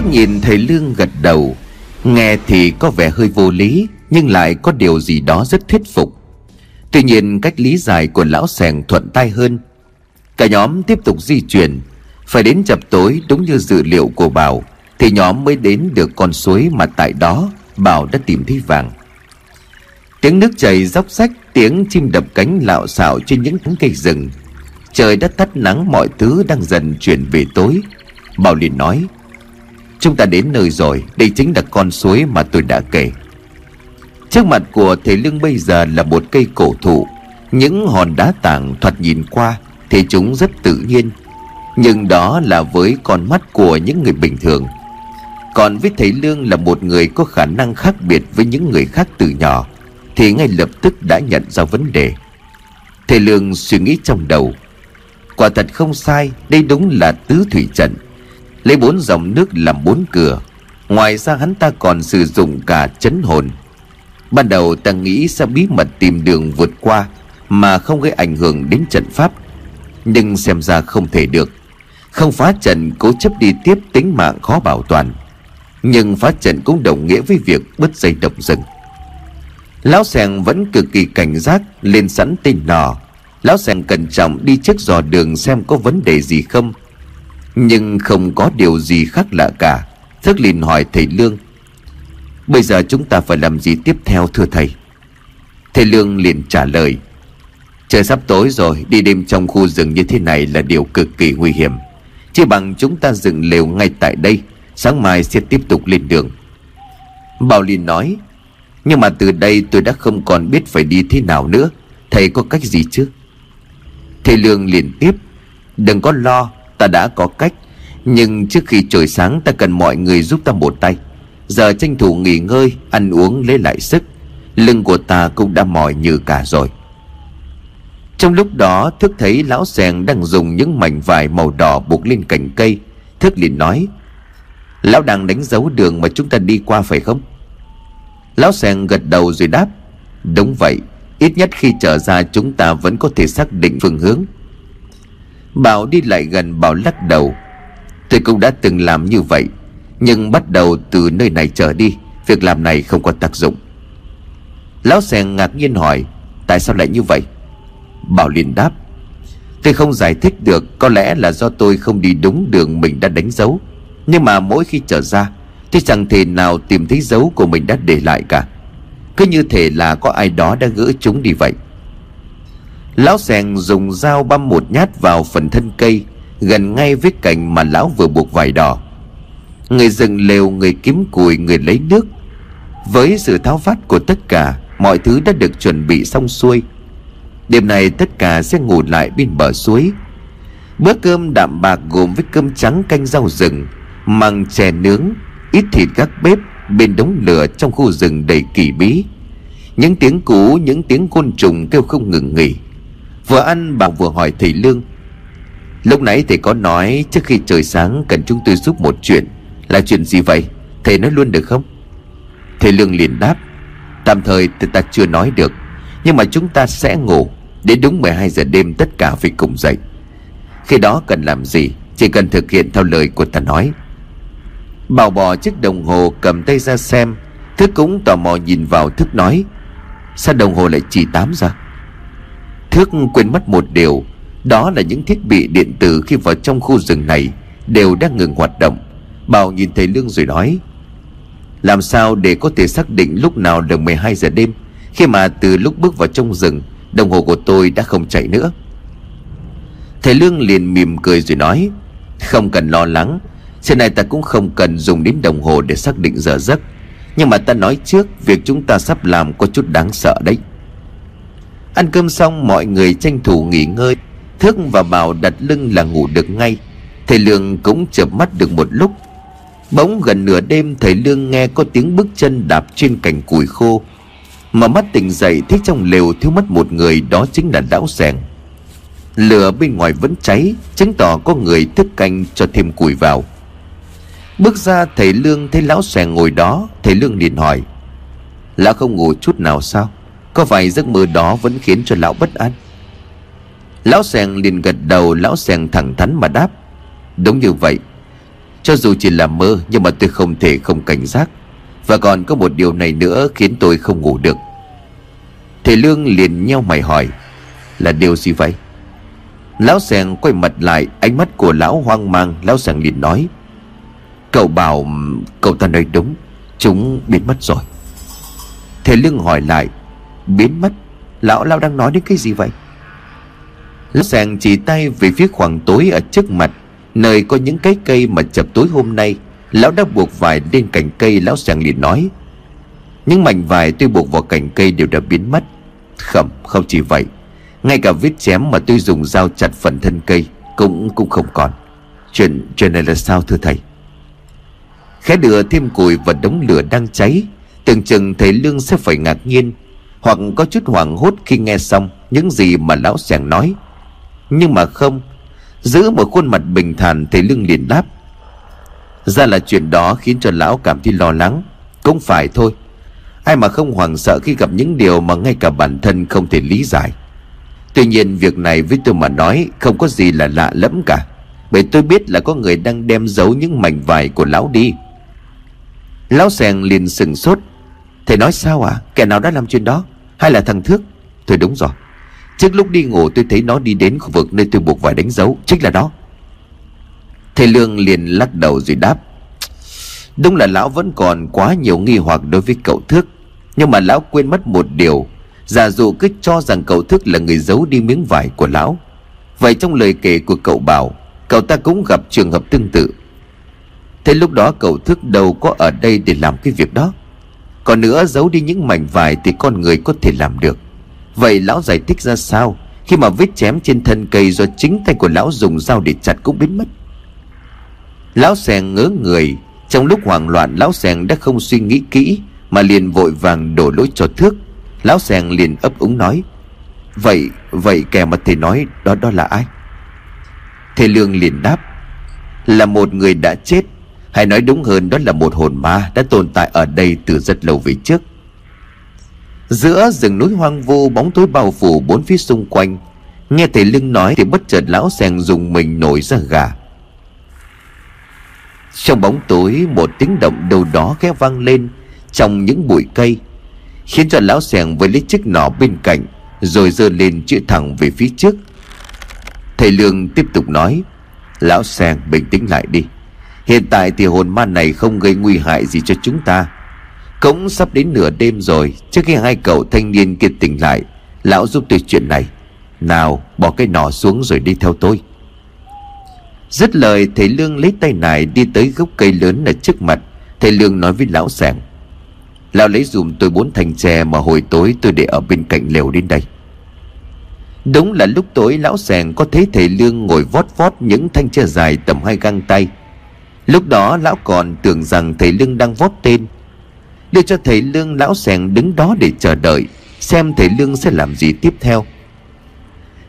Thước nhìn thầy Lương gật đầu. Nghe thì có vẻ hơi vô lý, Nhưng lại có điều gì đó rất thuyết phục. Tuy nhiên, cách lý giải của lão sèng thuận tay hơn. Cả nhóm tiếp tục di chuyển. Phải đến chập tối, đúng như dự liệu của Bảo, Thì nhóm mới đến được con suối mà tại đó Bảo đã tìm thấy vàng. Tiếng nước chảy róc rách Tiếng chim đập cánh lạo xạo trên những tán cây rừng. Trời đã tắt nắng, mọi thứ đang dần chuyển về tối. Bảo liền nói Chúng ta đến nơi rồi, Đây chính là con suối mà tôi đã kể. Trước mặt của thầy Lương bây giờ là một cây cổ thụ. Những hòn đá tảng thoạt nhìn qua Thì chúng rất tự nhiên. Nhưng đó là với con mắt của những người bình thường. Còn với thầy Lương là một người có khả năng khác biệt với những người khác từ nhỏ, Thì ngay lập tức đã nhận ra vấn đề. Thầy Lương suy nghĩ trong đầu. Quả thật không sai, Đây đúng là tứ thủy trận. Lấy bốn dòng nước làm bốn cửa. Ngoài ra hắn ta còn sử dụng cả chấn hồn. Ban đầu ta nghĩ sẽ bí mật tìm đường vượt qua Mà không gây ảnh hưởng đến trận pháp. Nhưng xem ra không thể được. Không phá trận, cố chấp đi tiếp tính mạng khó bảo toàn. Nhưng phá trận cũng đồng nghĩa với việc bứt dây động rừng. Lão Sàng vẫn cực kỳ cảnh giác, Lên sẵn tên nỏ Lão Sàng cẩn trọng đi trước dò đường xem có vấn đề gì không. Nhưng không có điều gì khác lạ cả. Thức liền hỏi thầy Lương, Bây giờ chúng ta phải làm gì tiếp theo, thưa thầy? Thầy Lương liền trả lời, Trời sắp tối rồi, Đi đêm trong khu rừng như thế này là điều cực kỳ nguy hiểm. Chỉ bằng chúng ta dựng lều ngay tại đây, Sáng mai sẽ tiếp tục lên đường. Bảo liền nói, Nhưng mà từ đây tôi đã không còn biết phải đi thế nào nữa. Thầy có cách gì chứ? Thầy Lương liền tiếp, Đừng có lo Ta đã có cách. Nhưng trước khi trời sáng, ta cần mọi người giúp ta một tay. Giờ tranh thủ nghỉ ngơi, Ăn uống, lấy lại sức. Lưng của ta cũng đã mỏi như cả rồi. Trong lúc đó, Thức thấy lão sèn đang dùng những mảnh vải màu đỏ buộc lên cành cây. Thức liền nói, Lão đang đánh dấu đường mà chúng ta đi qua phải không? Lão sèn gật đầu rồi đáp, Đúng vậy. Ít nhất khi trở ra, chúng ta vẫn có thể xác định phương hướng. Bảo đi lại gần Bảo lắc đầu. Tôi cũng đã từng làm như vậy, Nhưng bắt đầu từ nơi này trở đi, Việc làm này không có tác dụng. Lão sèn ngạc nhiên hỏi, Tại sao lại như vậy? Bảo liền đáp, Tôi không giải thích được, Có lẽ là do tôi không đi đúng đường mình đã đánh dấu. Nhưng mà mỗi khi trở ra Tôi chẳng thể nào tìm thấy dấu của mình đã để lại cả. Cứ như thể là có ai đó đã gỡ chúng đi vậy. Lão sèn dùng dao băm một nhát vào phần thân cây, Gần ngay với cành mà lão vừa buộc vải đỏ. Người dừng lều, Người kiếm cùi, Người lấy nước. Với sự tháo vát của tất cả, Mọi thứ đã được chuẩn bị xong xuôi. Đêm nay tất cả sẽ ngủ lại bên bờ suối. Bữa cơm đạm bạc gồm với cơm trắng canh rau rừng, Măng chè nướng, Ít thịt gác bếp Bên đống lửa trong khu rừng đầy kỳ bí. Những tiếng cú, Những tiếng côn trùng kêu không ngừng nghỉ. Vừa ăn bà vừa hỏi thầy Lương. Lúc nãy thầy có nói Trước khi trời sáng cần chúng tôi giúp một chuyện. Là chuyện gì vậy? Thầy nói luôn được không? Thầy Lương liền đáp. Tạm thời thì ta chưa nói được. Nhưng mà chúng ta sẽ ngủ Đến đúng 12 giờ đêm tất cả phải cùng dậy. Khi đó cần làm gì? Chỉ cần thực hiện theo lời của ta nói. Bảo bỏ chiếc đồng hồ cầm tay ra xem. Thức cũng tò mò nhìn vào Thức nói. Sao đồng hồ lại chỉ 8 giờ? Thước quên mất một điều, Đó là những thiết bị điện tử khi vào trong khu rừng này Đều đang ngừng hoạt động. Bảo nhìn thầy Lương rồi nói, Làm sao để có thể xác định lúc nào là 12 giờ đêm? Khi mà từ lúc bước vào trong rừng, Đồng hồ của tôi đã không chạy nữa. Thầy Lương liền mỉm cười rồi nói, Không cần lo lắng, trên này ta cũng không cần dùng đến đồng hồ để xác định giờ giấc. Nhưng mà ta nói trước, Việc chúng ta sắp làm có chút đáng sợ đấy. Ăn cơm xong, mọi người tranh thủ nghỉ ngơi. Thức và Bảo đặt lưng là ngủ được ngay. Thầy Lương cũng chợp mắt được một lúc. Bỗng gần nửa đêm, thầy Lương nghe có tiếng bước chân đạp trên cành củi khô. Mà mắt tỉnh dậy, thấy trong lều thiếu mất một người, đó chính là lão sẻng. Lửa bên ngoài vẫn cháy, Chứng tỏ có người thức canh cho thêm củi vào. Bước ra, thầy Lương thấy lão sèn ngồi đó. Thầy Lương liền hỏi, Lão không ngủ chút nào sao? Có phải giấc mơ đó vẫn khiến cho lão bất an. Lão sèn liền gật đầu, Lão sèn thẳng thắn mà đáp, Đúng như vậy. Cho dù chỉ là mơ, Nhưng mà tôi không thể không cảnh giác. Và còn có một điều này nữa khiến tôi không ngủ được. Thầy Lương liền nheo mày hỏi, Là điều gì vậy? Lão sèng quay mặt lại, Ánh mắt của lão hoang mang. Lão sèng liền nói, Cậu bảo, cậu ta nói đúng, Chúng biến mất rồi. Thầy Lương hỏi lại Biến mất. Lão lao đang nói đến cái gì vậy? Lão sàng chỉ tay về phía khoảng tối ở trước mặt Nơi có những cái cây mà chập tối hôm nay. Lão đã buộc vải lên cành cây Lão sàng liền nói. Những mảnh vải tôi buộc vào cành cây đều đã biến mất. Khẩm không chỉ vậy. Ngay cả vết chém mà tôi dùng dao chặt phần thân cây Cũng cũng không còn. Chuyện, chuyện này là sao thưa thầy? Khẽ đưa thêm củi và đống lửa đang cháy Tưởng chừng thầy Lương sẽ phải ngạc nhiên hoặc có chút hoảng hốt khi nghe xong Những gì mà lão sẻng nói. Nhưng mà không, Giữ một khuôn mặt bình thản Thầy Lương liền đáp. Ra là chuyện đó khiến cho lão cảm thấy lo lắng. Cũng phải thôi. Ai mà không hoảng sợ khi gặp những điều Mà ngay cả bản thân không thể lý giải. Tuy nhiên việc này với tôi mà nói Không có gì là lạ lẫm cả. Bởi tôi biết là có người đang đem giấu những mảnh vải của lão đi. Lão sèn liền sừng sốt. Thầy nói sao à? Kẻ nào đã làm chuyện đó? Hay là thằng Thước? Thôi đúng rồi. Trước lúc đi ngủ tôi thấy nó đi đến khu vực nơi tôi buộc vải đánh dấu. Chính là đó Thầy Lương liền lắc đầu rồi đáp. Đúng là lão vẫn còn quá nhiều nghi hoặc đối với cậu Thước. Nhưng mà lão quên mất một điều. Giả dụ cứ cho rằng cậu Thước là người giấu đi miếng vải của lão. Vậy trong lời kể của cậu bảo, Cậu ta cũng gặp trường hợp tương tự. Thế lúc đó cậu Thước đâu có ở đây để làm cái việc đó. Còn nữa giấu đi những mảnh vải Thì con người có thể làm được. Vậy lão giải thích ra sao? Khi mà vết chém trên thân cây Do chính tay của lão dùng dao để chặt cũng biến mất. Lão sèn ngớ người. Trong lúc hoảng loạn, Lão sèn đã không suy nghĩ kỹ, Mà liền vội vàng đổ lỗi cho thước. Lão sèn liền ấp úng nói, Vậy vậy kẻ mà thầy nói Đó đó là ai? Thầy Lương liền đáp, Là một người đã chết hay nói đúng hơn, đó là một hồn ma Đã tồn tại ở đây từ rất lâu về trước. Giữa rừng núi hoang vu, Bóng tối bao phủ bốn phía xung quanh, Nghe thầy lưng nói Thì bất chợt lão sèn dùng mình nổi ra gà. Trong bóng tối, Một tiếng động đâu đó khẽ vang lên Trong những bụi cây, Khiến cho lão sèn với lấy chiếc nỏ bên cạnh Rồi giơ lên chĩa thẳng về phía trước. Thầy Lương tiếp tục nói, Lão sèn bình tĩnh lại đi. Hiện tại thì hồn ma này không gây nguy hại gì cho chúng ta. Cũng sắp đến nửa đêm rồi, Trước khi hai cậu thanh niên kia tỉnh lại, Lão giúp tôi chuyện này. Nào, bỏ cái nỏ xuống rồi đi theo tôi. Dứt lời, thầy Lương lấy tay này đi tới gốc cây lớn ở trước mặt. Thầy Lương nói với lão sẻng Lão lấy dùm tôi bốn thanh tre mà hồi tối tôi để ở bên cạnh lều đến đây. Đúng là lúc tối, lão sẻng có thấy thầy Lương ngồi vót vót những thanh tre dài tầm hai găng tay. Lúc đó lão còn tưởng rằng thầy Lương đang vót tên. Đưa cho thầy Lương lão sèn đứng đó để chờ đợi, Xem thầy Lương sẽ làm gì tiếp theo.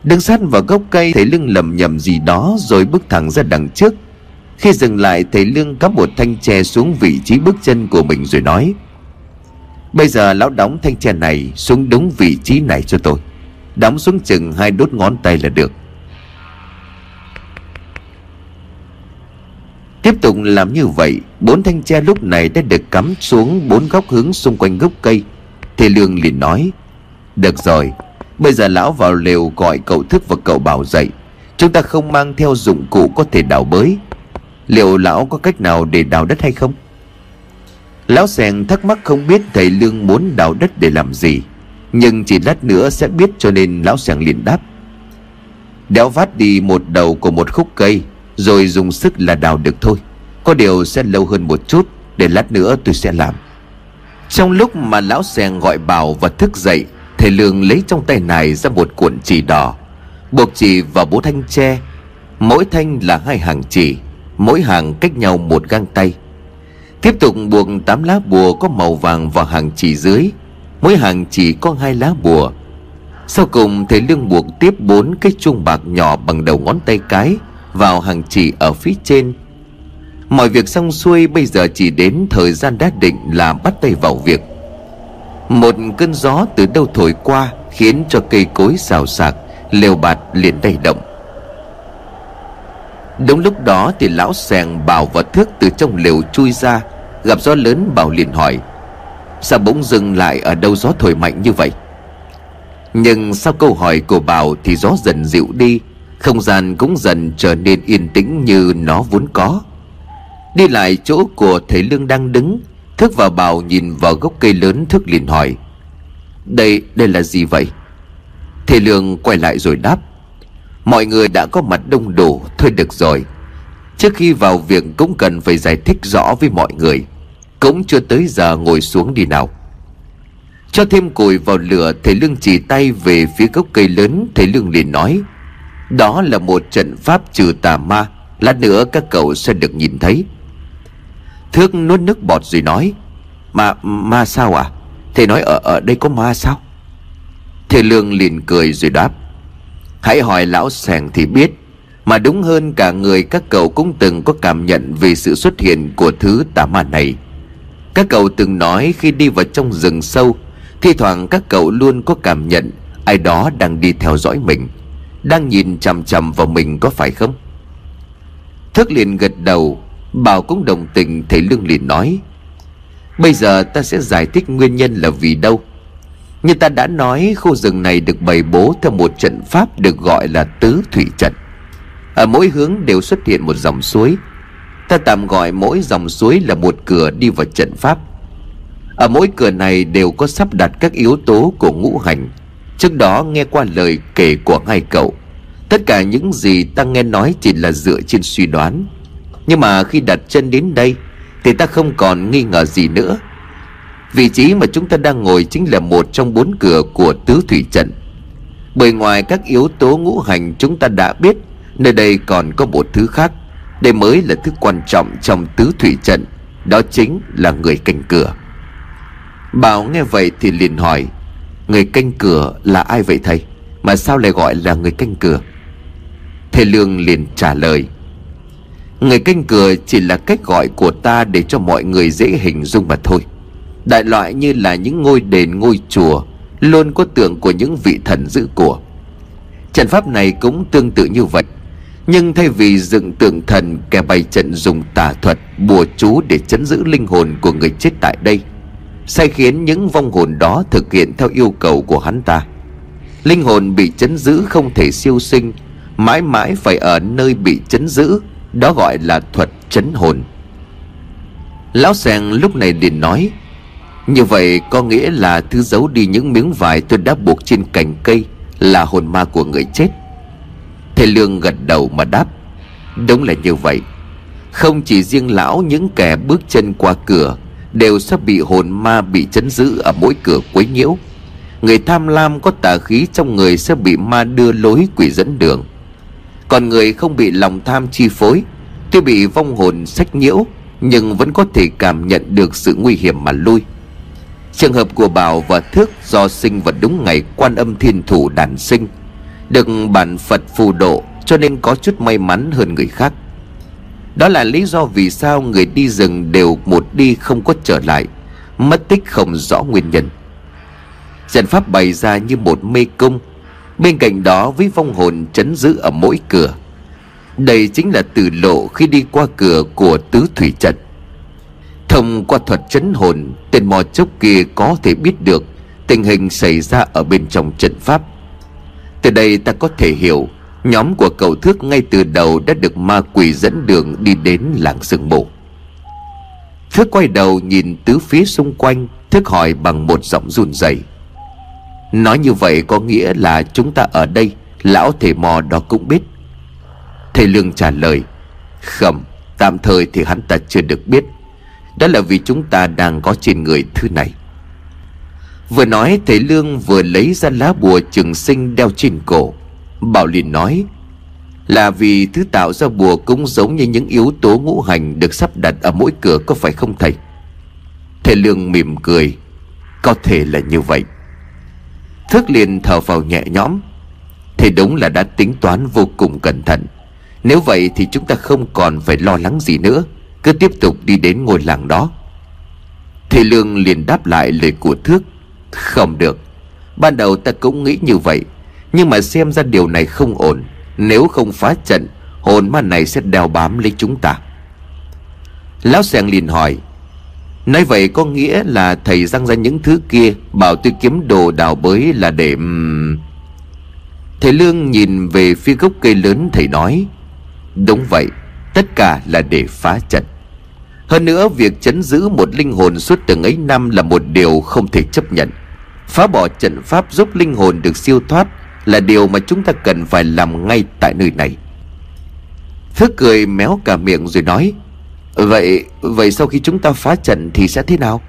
Đứng sát vào gốc cây, Thầy Lương lầm nhầm gì đó Rồi bước thẳng ra đằng trước. Khi dừng lại, thầy Lương cắm một thanh tre xuống vị trí bước chân của mình rồi nói, Bây giờ lão đóng thanh tre này xuống đúng vị trí này cho tôi. Đóng xuống chừng hai đốt ngón tay là được. Tiếp tục làm như vậy, Bốn thanh tre lúc này đã được cắm xuống Bốn góc hướng xung quanh gốc cây. Thầy Lương liền nói, Được rồi, Bây giờ lão vào lều gọi cậu thức và cậu bảo dậy. Chúng ta không mang theo dụng cụ có thể đào bới. Liệu lão có cách nào để đào đất hay không? Lão sèn thắc mắc không biết thầy Lương muốn đào đất để làm gì, Nhưng chỉ lát nữa sẽ biết cho nên lão sèn liền đáp, Đéo vát đi một đầu của một khúc cây rồi dùng sức là đào được thôi. Có điều sẽ lâu hơn một chút, Để lát nữa tôi sẽ làm. Trong lúc mà lão sen gọi bảo và thức dậy, Thầy Lương lấy trong tay này ra một cuộn chỉ đỏ. Buộc chỉ vào bố thanh tre Mỗi thanh là hai hàng chỉ, Mỗi hàng cách nhau một găng tay. Tiếp tục buộc tám lá bùa có màu vàng vào hàng chỉ dưới. Mỗi hàng chỉ có hai lá bùa. Sau cùng, thầy Lương buộc tiếp bốn cái chuông bạc nhỏ bằng đầu ngón tay cái vào hàng chỉ ở phía trên. Mọi việc xong xuôi bây giờ chỉ đến thời gian đã định là bắt tay vào việc. Một cơn gió từ đâu thổi qua khiến cho cây cối xào xạc, lều bạt liền đầy động. Đúng lúc đó thì lão sèng bảo và thước từ trong lều chui ra, Gặp gió lớn bảo liền hỏi, Sao bỗng dừng lại ở đâu gió thổi mạnh như vậy? Nhưng sau câu hỏi của Bảo thì gió dần dịu đi không gian cũng dần trở nên yên tĩnh như nó vốn có. Đi lại chỗ của thầy Lương đang đứng Thức vào bào nhìn vào gốc cây lớn Thức liền hỏi Đây, đây là gì vậy? Thầy Lương quay lại rồi đáp Mọi người đã có mặt đông đủ Thôi được rồi. Trước khi vào việc cũng cần phải giải thích rõ với mọi người. Cũng chưa tới giờ ngồi xuống đi nào. Cho thêm củi vào lửa Thầy Lương chỉ tay về phía gốc cây lớn Thầy Lương liền nói đó là một trận pháp trừ tà ma Lát nữa các cậu sẽ được nhìn thấy. Thước nuốt nước bọt rồi nói Ma, ma sao à? Thầy nói ở ở đây có ma sao? Thầy Lương liền cười rồi đáp Hãy hỏi lão sàng thì biết Mà đúng hơn cả người các cậu cũng từng có cảm nhận Về sự xuất hiện của thứ tà ma này. Các cậu từng nói khi đi vào trong rừng sâu Thì thoảng các cậu luôn có cảm nhận Ai đó đang đi theo dõi mình. Đang nhìn chằm chằm vào mình có phải không? Thức liền gật đầu, Bảo cũng đồng tình, Thầy Lương liền nói, Bây giờ ta sẽ giải thích nguyên nhân là vì đâu. Như ta đã nói, khu rừng này được bày bố theo một trận pháp được gọi là tứ thủy trận. Ở mỗi hướng đều xuất hiện một dòng suối. Ta tạm gọi mỗi dòng suối là một cửa đi vào trận pháp. Ở mỗi cửa này đều có sắp đặt các yếu tố của ngũ hành. Trước đó nghe qua lời kể của hai cậu. Tất cả những gì ta nghe nói chỉ là dựa trên suy đoán. Nhưng mà khi đặt chân đến đây, Thì ta không còn nghi ngờ gì nữa. Vị trí mà chúng ta đang ngồi chính là một trong bốn cửa của tứ thủy trận. Bởi ngoài các yếu tố ngũ hành chúng ta đã biết, Nơi đây còn có một thứ khác, Đây mới là thứ quan trọng trong tứ thủy trận, Đó chính là người canh cửa. Bảo nghe vậy thì liền hỏi Người canh cửa là ai vậy thầy? Mà sao lại gọi là người canh cửa? Thầy Lương liền trả lời. Người canh cửa chỉ là cách gọi của ta Để cho mọi người dễ hình dung mà thôi. Đại loại như là những ngôi đền, ngôi chùa, Luôn có tượng của những vị thần giữ của. Trận pháp này cũng tương tự như vậy. Nhưng thay vì dựng tượng thần Kẻ bày trận dùng tà thuật, Bùa chú để chấn giữ linh hồn của người chết tại đây Sai khiến những vong hồn đó thực hiện theo yêu cầu của hắn ta. Linh hồn bị chấn giữ không thể siêu sinh, Mãi mãi phải ở nơi bị chấn giữ, Đó gọi là thuật chấn hồn. Lão Sàng lúc này liền nói, như vậy có nghĩa là thứ giấu đi những miếng vải tôi đã buộc trên cành cây Là hồn ma của người chết. Thầy Lương gật đầu mà đáp, Đúng là như vậy. Không chỉ riêng lão, những kẻ bước chân qua cửa Đều sẽ bị hồn ma bị chấn giữ ở mỗi cửa quấy nhiễu. Người tham lam có tà khí trong người sẽ bị ma đưa lối quỷ dẫn đường. Còn người không bị lòng tham chi phối, Tuy bị vong hồn sách nhiễu, Nhưng vẫn có thể cảm nhận được sự nguy hiểm mà lui. Trường hợp của Bảo và thước do sinh vào đúng ngày quan âm thiên thủ đàn sinh, Được bản Phật phù độ cho nên có chút may mắn hơn người khác. Đó là lý do vì sao người đi rừng đều một đi không có trở lại, Mất tích không rõ nguyên nhân. Trận pháp bày ra như một mê cung, Bên cạnh đó với vong hồn chấn giữ ở mỗi cửa. Đây chính là từ lộ khi đi qua cửa của tứ thủy trận. Thông qua thuật chấn hồn, Tên mò chốc kia có thể biết được Tình hình xảy ra ở bên trong trận pháp. Từ đây ta có thể hiểu Nhóm của cậu thước ngay từ đầu Đã được ma quỷ dẫn đường đi đến làng sương mù. Thước quay đầu nhìn tứ phía xung quanh, Thước hỏi bằng một giọng run rẩy. Nói như vậy có nghĩa là chúng ta ở đây, Lão thể mò đó cũng biết. Thầy Lương trả lời Không Tạm thời thì hắn ta chưa được biết. Đó là vì chúng ta đang có trên người thứ này. Vừa nói, thầy Lương vừa lấy ra lá bùa trường sinh đeo trên cổ. Bảo liền nói, Là vì thứ tạo ra bùa cũng giống như những yếu tố ngũ hành Được sắp đặt ở mỗi cửa, có phải không thầy? Thầy Lương mỉm cười, Có thể là như vậy. Thức liền thở vào nhẹ nhõm, Thầy đúng là đã tính toán vô cùng cẩn thận. Nếu vậy thì chúng ta không còn phải lo lắng gì nữa. Cứ tiếp tục đi đến ngôi làng đó. Thầy Lương liền đáp lại lời của Thước, Không được. Ban đầu ta cũng nghĩ như vậy nhưng mà xem ra điều này không ổn. Nếu không phá trận, Hồn ma này sẽ đeo bám lấy chúng ta. Lão Seng liền hỏi, Nói vậy có nghĩa là thầy răng ra những thứ kia, Bảo tôi kiếm đồ đào bới là để... Thầy Lương nhìn về phía gốc cây lớn, thầy nói, Đúng vậy, Tất cả là để phá trận. Hơn nữa, việc chấn giữ một linh hồn suốt từng ấy năm là một điều không thể chấp nhận. Phá bỏ trận pháp giúp linh hồn được siêu thoát là điều mà chúng ta cần phải làm ngay tại nơi này. Thức cười méo cả miệng rồi nói, Vậy vậy sau khi chúng ta phá trận thì sẽ thế nào?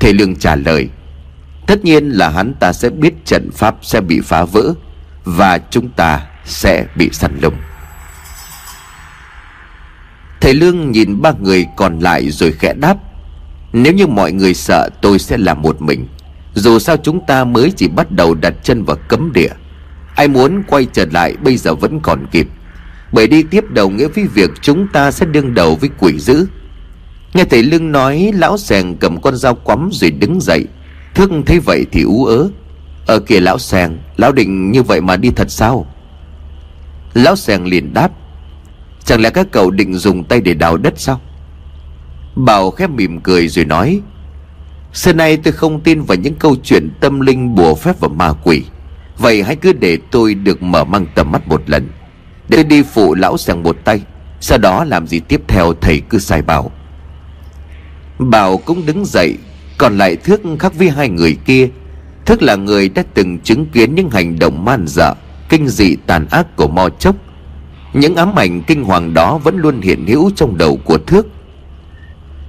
Thầy Lương trả lời, Tất nhiên là hắn ta sẽ biết trận pháp sẽ bị phá vỡ Và chúng ta sẽ bị săn lùng. Thầy Lương nhìn ba người còn lại rồi khẽ đáp, Nếu như mọi người sợ, tôi sẽ làm một mình. Dù sao chúng ta mới chỉ bắt đầu đặt chân vào cấm địa. Ai muốn quay trở lại bây giờ vẫn còn kịp. Bởi đi tiếp đầu nghĩa với việc chúng ta sẽ đương đầu với quỷ dữ. Nghe thầy Lương nói, Lão sèng cầm con dao quắm rồi đứng dậy. Thức thấy vậy thì ú ớ. Ở kìa lão sèng Lão định như vậy mà đi thật sao? Lão sèng liền đáp. Chẳng lẽ các cậu định dùng tay để đào đất sao? Bảo khép mỉm cười rồi nói. Xưa nay tôi không tin vào những câu chuyện tâm linh, bùa phép và ma quỷ. Vậy hãy cứ để tôi được mở mang tầm mắt một lần. Để tôi đi phụ lão sàng một tay, Sau đó làm gì tiếp theo thầy cứ sai bảo. Bảo cũng đứng dậy, Còn lại Thước khác với hai người kia. Thức là người đã từng chứng kiến những hành động man dợ, Kinh dị tàn ác của Mo Chốc. Những ám ảnh kinh hoàng đó vẫn luôn hiện hữu trong đầu của Thước.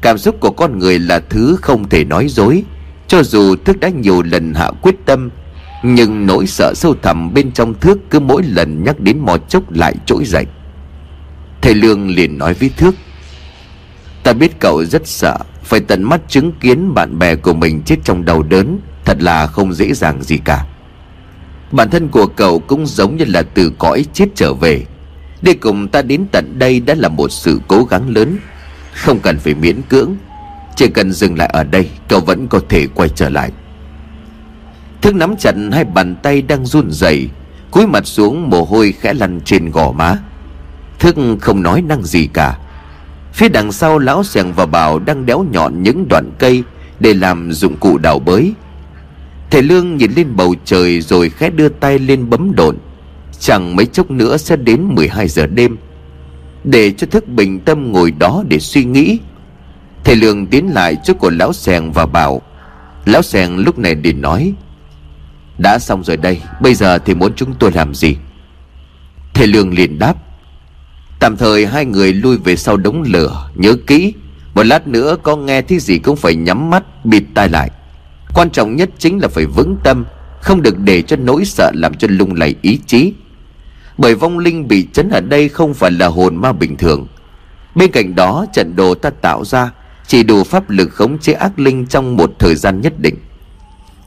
Cảm xúc của con người là thứ không thể nói dối. Cho dù Thước đã nhiều lần hạ quyết tâm, Nhưng nỗi sợ sâu thẳm bên trong Thước cứ mỗi lần nhắc đến mò chốc lại trỗi dậy. Thầy Lương liền nói với Thước, Ta biết cậu rất sợ, Phải tận mắt chứng kiến bạn bè của mình chết trong đau đớn, Thật là không dễ dàng gì cả. Bản thân của cậu cũng giống như là từ cõi chết trở về. Đi cùng ta đến tận đây đã là một sự cố gắng lớn. Không cần phải miễn cưỡng. Chỉ cần dừng lại ở đây, Cậu vẫn có thể quay trở lại. Thức nắm chặt hai bàn tay đang run rẩy, cúi mặt xuống mồ hôi khẽ lăn trên gò má. Thức không nói năng gì cả. Phía đằng sau lão sèng và bảo đang đéo nhọn những đoạn cây Để làm dụng cụ đào bới. Thầy Lương nhìn lên bầu trời rồi khẽ đưa tay lên bấm độn. Chẳng mấy chốc nữa sẽ đến 12 giờ đêm. Để cho thức bình tâm ngồi đó để suy nghĩ. Thầy Lương tiến lại trước của lão sèng và bảo, Lão sèng lúc này liền nói, Đã xong rồi đây, Bây giờ thì muốn chúng tôi làm gì Thầy Lương liền đáp, Tạm thời hai người lui về sau đống lửa, Nhớ kỹ, Một lát nữa có nghe thấy gì cũng phải nhắm mắt, Bịt tai lại. Quan trọng nhất chính là phải vững tâm, Không được để cho nỗi sợ làm cho lung lay ý chí bởi vong linh bị chấn ở đây không phải là hồn ma bình thường. Bên cạnh đó, trận đồ ta tạo ra Chỉ đủ pháp lực khống chế ác linh trong một thời gian nhất định.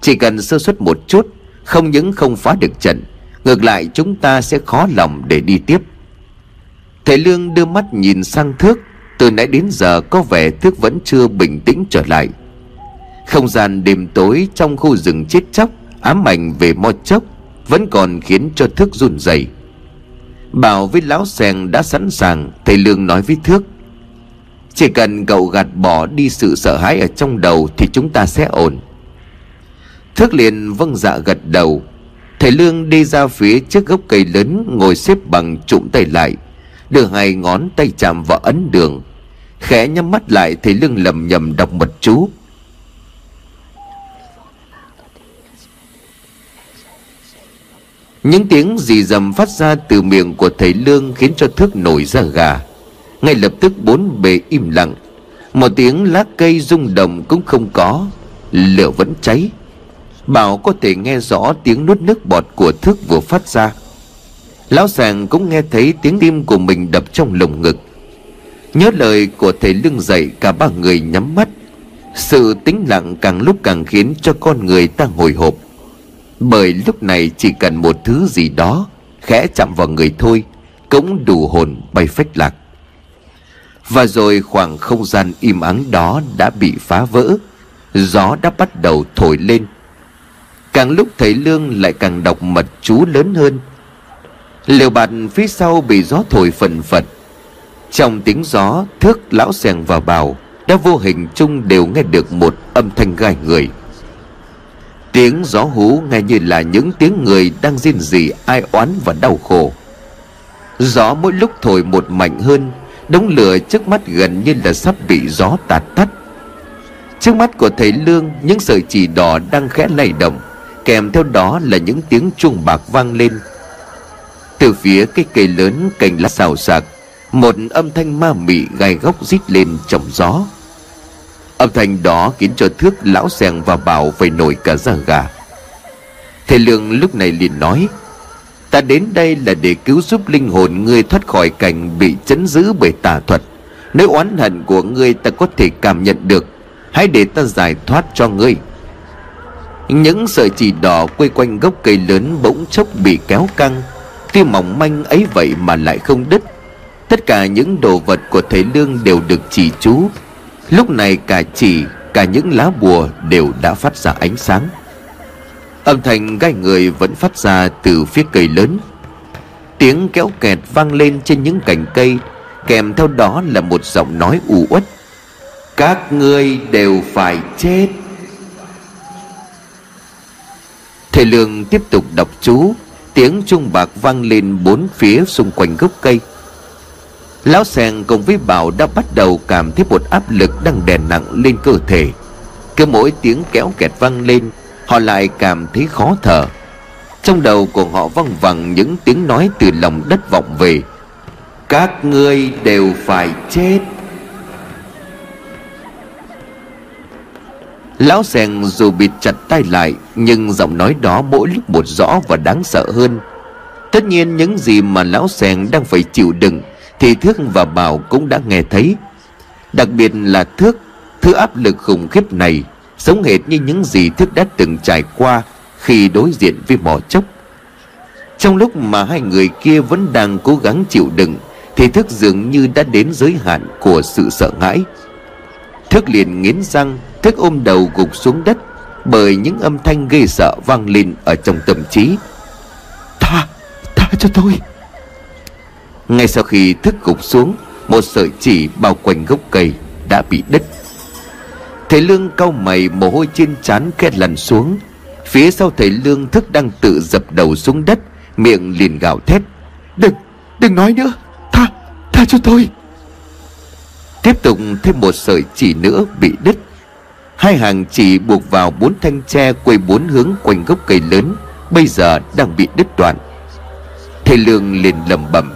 Chỉ cần sơ suất một chút, Không những không phá được trận, Ngược lại chúng ta sẽ khó lòng để đi tiếp. Thầy Lương đưa mắt nhìn sang thước, Từ nãy đến giờ có vẻ thước vẫn chưa bình tĩnh trở lại. Không gian đêm tối trong khu rừng chết chóc, Ám ảnh về mo chốc, Vẫn còn khiến cho thước run rẩy. Bảo với lão sèn đã sẵn sàng, Thầy Lương nói với Thước. Chỉ cần cậu gạt bỏ đi sự sợ hãi ở trong đầu Thì chúng ta sẽ ổn. Thước liền vâng dạ gật đầu. Thầy Lương đi ra phía trước gốc cây lớn, Ngồi xếp bằng trụm tay lại, Đưa hai ngón tay chạm vào ấn đường. Khẽ nhắm mắt lại, Thầy Lương lầm nhầm đọc mật chú. Những tiếng rì rầm phát ra từ miệng của thầy Lương Khiến cho thước nổi ra gà. Ngay lập tức bốn bề im lặng. Một tiếng lá cây rung động cũng không có. Lửa vẫn cháy. Bảo có thể nghe rõ tiếng nuốt nước bọt của thước vừa phát ra. Lão sàng cũng nghe thấy tiếng tim của mình đập trong lồng ngực. Nhớ lời của thầy lương dậy Cả ba người nhắm mắt. Sự tĩnh lặng càng lúc càng khiến cho con người ta hồi hộp bởi lúc này chỉ cần một thứ gì đó Khẽ chạm vào người thôi, Cũng đủ hồn bay phách lạc. Và rồi khoảng không gian im ắng đó đã bị phá vỡ, Gió đã bắt đầu thổi lên. Càng lúc thầy Lương lại càng đọc mật chú lớn hơn. Liều bạt phía sau bị gió thổi phần phật. Trong tiếng gió, Thước lão xèng và bào, Đã vô hình chung đều nghe được một âm thanh gai người. Tiếng gió hú nghe như là những tiếng người đang rên rỉ, ai oán và đau khổ. Gió mỗi lúc thổi một mạnh hơn, Đống lửa trước mắt gần như là sắp bị gió tạt tắt. Trước mắt của thầy Lương, Những sợi chỉ đỏ đang khẽ lay động, Kèm theo đó là những tiếng chuông bạc vang lên. Từ phía cây cây lớn cành lá xào xạc Một âm thanh ma mị gai góc rít lên trong gió. Âm thanh đó khiến cho thước lão sèn và bảo phải nổi cả da gà. Thầy Lương lúc này liền nói, Ta đến đây là để cứu giúp linh hồn ngươi thoát khỏi cảnh bị chấn giữ bởi tà thuật. Nếu oán hận của ngươi ta có thể cảm nhận được, Hãy để ta giải thoát cho ngươi. Những sợi chỉ đỏ quay quanh gốc cây lớn bỗng chốc bị kéo căng. Tiêu mỏng manh ấy vậy mà lại không đứt. Tất cả những đồ vật của thầy Lương đều được chỉ chú. Lúc này cả chỉ, Cả những lá bùa đều đã phát ra ánh sáng. Âm thanh gai người vẫn phát ra từ phía cây lớn. Tiếng kéo kẹt vang lên trên những cành cây, Kèm theo đó là một giọng nói u uất. Các ngươi đều phải chết. Thầy Lương tiếp tục đọc chú. Tiếng trung bạc vang lên bốn phía xung quanh gốc cây. Lão Sèn cùng với Bảo đã bắt đầu cảm thấy một áp lực đang đè nặng lên cơ thể. Cứ mỗi tiếng kéo kẹt vang lên, Họ lại cảm thấy khó thở. Trong đầu của họ văng vẳng những tiếng nói từ lòng đất vọng về. Các ngươi đều phải chết. Lão Sèn dù bịt chặt tay lại, Nhưng giọng nói đó mỗi lúc một rõ và đáng sợ hơn. Tất nhiên những gì mà lão Sèn đang phải chịu đựng thì Thước và Bảo cũng đã nghe thấy. Đặc biệt là Thước Thứ áp lực khủng khiếp này sống hệt như những gì Thước đã từng trải qua Khi đối diện với mỏ chốc Trong lúc mà hai người kia vẫn đang cố gắng chịu đựng Thì Thức dường như đã đến giới hạn của sự sợ hãi. Thức liền nghiến răng Thức ôm đầu gục xuống đất Bởi những âm thanh ghê sợ vang lên ở trong tâm trí. Tha, tha cho tôi. Ngay sau khi thức gục xuống Một sợi chỉ bao quanh gốc cây đã bị đứt. Thầy Lương cau mày mồ hôi trên trán khét lăn xuống. Phía sau thầy Lương thức đang tự dập đầu xuống đất Miệng liền gào thét. Đừng, đừng nói nữa Tha, tha cho tôi. Tiếp tục thêm một sợi chỉ nữa bị đứt. Hai hàng chỉ buộc vào bốn thanh tre quay bốn hướng quanh gốc cây lớn Bây giờ đang bị đứt đoạn. Thầy Lương liền lầm bẩm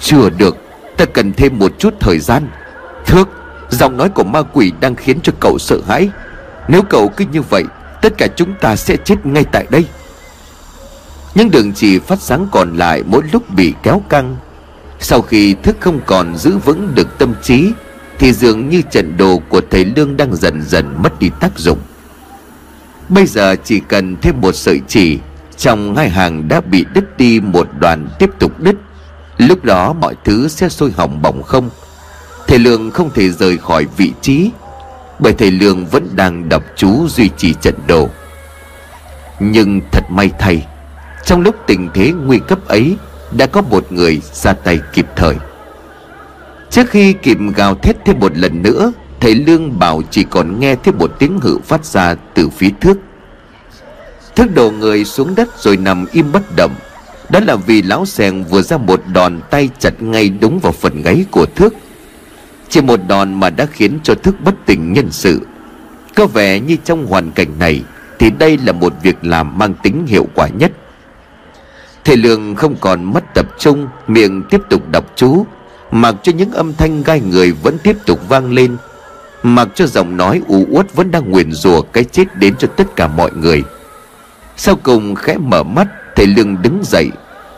chưa được, Ta cần thêm một chút thời gian. Thước, Giọng nói của ma quỷ đang khiến cho cậu sợ hãi. Nếu cậu cứ như vậy, Tất cả chúng ta sẽ chết ngay tại đây. Những đường chỉ phát sáng còn lại mỗi lúc bị kéo căng. Sau khi thức không còn giữ vững được tâm trí, Thì dường như trận đồ của thầy Lương đang dần dần mất đi tác dụng. Bây giờ chỉ cần thêm một sợi chỉ, Trong hai hàng đã bị đứt đi một đoàn tiếp tục đứt. Lúc đó mọi thứ sẽ sôi hỏng bỏng không? Thầy Lương không thể rời khỏi vị trí, Bởi thầy Lương vẫn đang đọc chú duy trì trận đồ. Nhưng thật may thay, Trong lúc tình thế nguy cấp ấy, Đã có một người ra tay kịp thời. Trước khi kịp gào thét thêm một lần nữa, Thầy Lương bảo chỉ còn nghe thêm một tiếng hự phát ra từ phía thước. Thước đổ người xuống đất rồi nằm im bất động. Đó là vì lão sèn vừa ra một đòn tay chặt ngay đúng vào phần gáy của thước. Chỉ một đòn mà đã khiến cho thức bất tỉnh nhân sự. Có vẻ như trong hoàn cảnh này Thì đây là một việc làm mang tính hiệu quả nhất. Thầy Lương không còn mất tập trung, Miệng tiếp tục đọc chú, Mặc cho những âm thanh gai người vẫn tiếp tục vang lên, Mặc cho giọng nói u uất vẫn đang nguyền rủa cái chết đến cho tất cả mọi người. Sau cùng khẽ mở mắt Thầy Lương đứng dậy,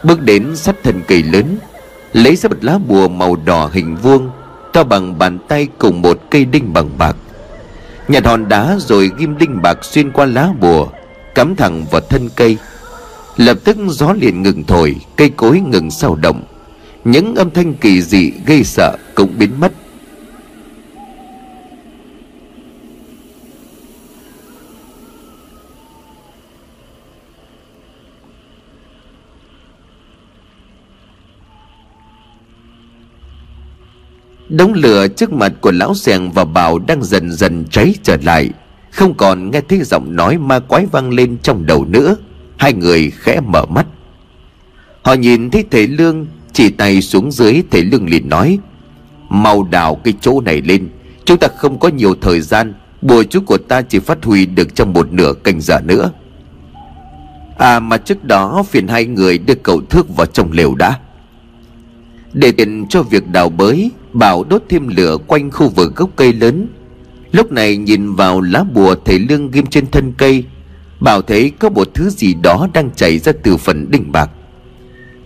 Bước đến sát thân cây lớn, Lấy ra một lá bùa màu đỏ hình vuông, to bằng bàn tay cùng một cây đinh bằng bạc. Nhặt hòn đá rồi ghim đinh bạc xuyên qua lá bùa, cắm thẳng vào thân cây. Lập tức gió liền ngừng thổi, cây cối ngừng sao động. Những âm thanh kỳ dị gây sợ cũng biến mất. Đống lửa trước mặt của lão sèng và bảo đang dần dần cháy trở lại. Không còn nghe thấy giọng nói ma quái vang lên trong đầu nữa. Hai người khẽ mở mắt. Họ nhìn thấy thầy Lương, Chỉ tay xuống dưới, thầy Lương liền nói, Mau đào cái chỗ này lên. Chúng ta không có nhiều thời gian. Bùa chú của ta chỉ phát huy được trong một nửa canh giờ nữa. À mà trước đó phiền hai người đưa cậu thước vào trong lều đã. Để tiện cho việc đào bới, Bảo đốt thêm lửa quanh khu vực gốc cây lớn. Lúc này nhìn vào lá bùa thầy lương ghim trên thân cây, Bảo thấy có một thứ gì đó đang chảy ra từ phần đỉnh bạc.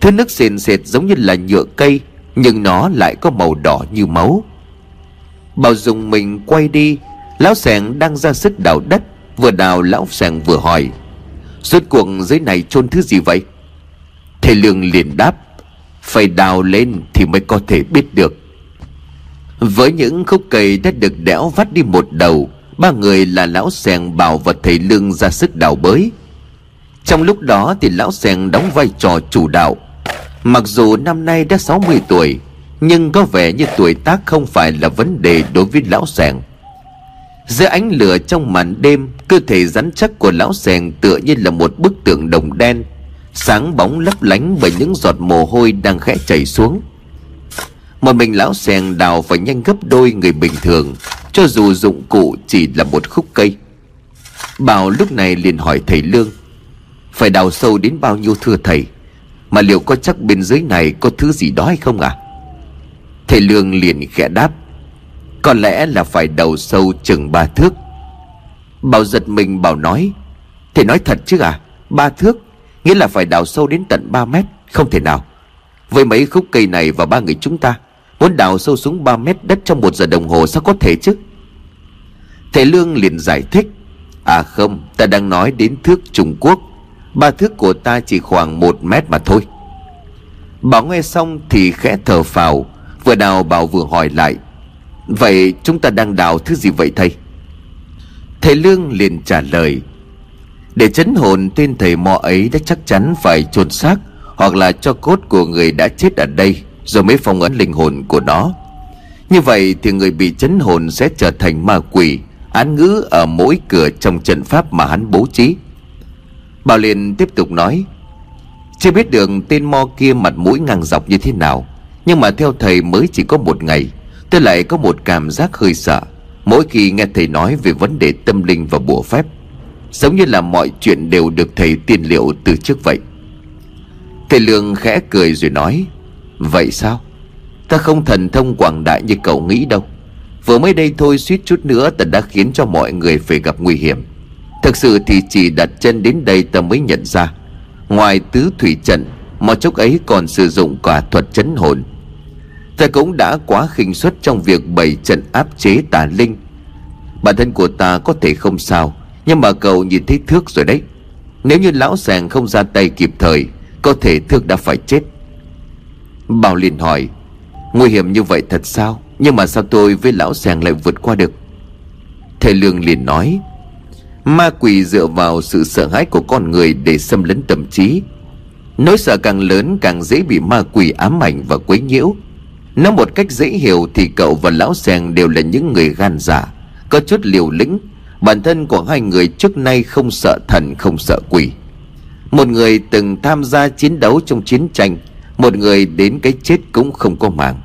Thứ nước sền sệt giống như là nhựa cây, Nhưng nó lại có màu đỏ như máu. Bảo dùng mình quay đi, Lão sẻng đang ra sức đào đất, Vừa đào lão sẻng vừa hỏi, Rốt cuộc dưới này chôn thứ gì vậy? Thầy Lương liền đáp phải đào lên thì mới có thể biết được. Với những khúc cây đã được đẽo vắt đi một đầu, Ba người là lão sèng bảo và thầy Lương ra sức đào bới. Trong lúc đó thì lão sèng đóng vai trò chủ đạo. Mặc dù năm nay đã 60 tuổi, Nhưng có vẻ như tuổi tác không phải là vấn đề đối với lão sèng. Giữa ánh lửa trong màn đêm, Cơ thể rắn chắc của lão sèng tựa như là một bức tượng đồng đen Sáng bóng lấp lánh bởi những giọt mồ hôi đang khẽ chảy xuống. Một mình lão sèng đào phải nhanh gấp đôi người bình thường, Cho dù dụng cụ chỉ là một khúc cây. Bảo lúc này liền hỏi thầy Lương, Phải đào sâu đến bao nhiêu thưa thầy? Mà liệu có chắc bên dưới này có thứ gì đó hay không à Thầy Lương liền khẽ đáp, có lẽ là phải đầu sâu chừng ba thước. Bảo giật mình bảo nói, Thầy nói thật chứ à Ba thước? Nghĩa là phải đào sâu đến tận ba mét, Không thể nào. Với mấy khúc cây này và ba người chúng ta, Muốn đào sâu xuống ba mét đất trong một giờ đồng hồ Sao có thể chứ? Thầy Lương liền giải thích À không, ta đang nói đến thước Trung Quốc. Ba thước của ta chỉ khoảng một mét mà thôi. Bảo nghe xong thì khẽ thở phào, Vừa đào bảo vừa hỏi lại, Vậy chúng ta đang đào thứ gì vậy thầy? Thầy Lương liền trả lời để chấn hồn, tên thầy mò ấy đã chắc chắn phải chôn xác Hoặc là cho cốt của người đã chết ở đây, Rồi mới phong ấn linh hồn của nó. Như vậy thì người bị chấn hồn sẽ trở thành ma quỷ, Án ngữ ở mỗi cửa trong trận pháp mà hắn bố trí. Bảo liền tiếp tục nói, Chưa biết được tên mo kia mặt mũi ngang dọc như thế nào, Nhưng mà theo thầy mới chỉ có một ngày, Tôi lại có một cảm giác hơi sợ. Mỗi khi nghe thầy nói về vấn đề tâm linh và bùa phép Giống như là mọi chuyện đều được thầy tiên liệu từ trước vậy. Thầy Lương khẽ cười rồi nói, Vậy sao? Ta không thần thông quảng đại như cậu nghĩ đâu. Vừa mới đây thôi suýt chút nữa Ta đã khiến cho mọi người phải gặp nguy hiểm. Thực sự thì chỉ đặt chân đến đây ta mới nhận ra. Ngoài tứ thủy trận, Mà chốc ấy còn sử dụng cả thuật chấn hồn. Ta cũng đã quá khinh suất trong việc bày trận áp chế tà linh. Bản thân của ta có thể không sao nhưng mà cậu nhìn thấy thước rồi đấy. Nếu như lão sàng không ra tay kịp thời, Có thể thước đã phải chết. Bảo liền hỏi, Nguy hiểm như vậy thật sao? Nhưng mà sao tôi với lão sàng lại vượt qua được? Thầy Lương liền nói, Ma quỷ dựa vào sự sợ hãi của con người Để xâm lấn tâm trí. Nỗi sợ càng lớn, càng dễ bị ma quỷ ám ảnh và quấy nhiễu. Nói một cách dễ hiểu thì cậu và lão sèng đều là những người gan dạ Có chút liều lĩnh Bản thân của hai người trước nay không sợ thần, không sợ quỷ. Một người từng tham gia chiến đấu trong chiến tranh, Một người đến cái chết cũng không có màng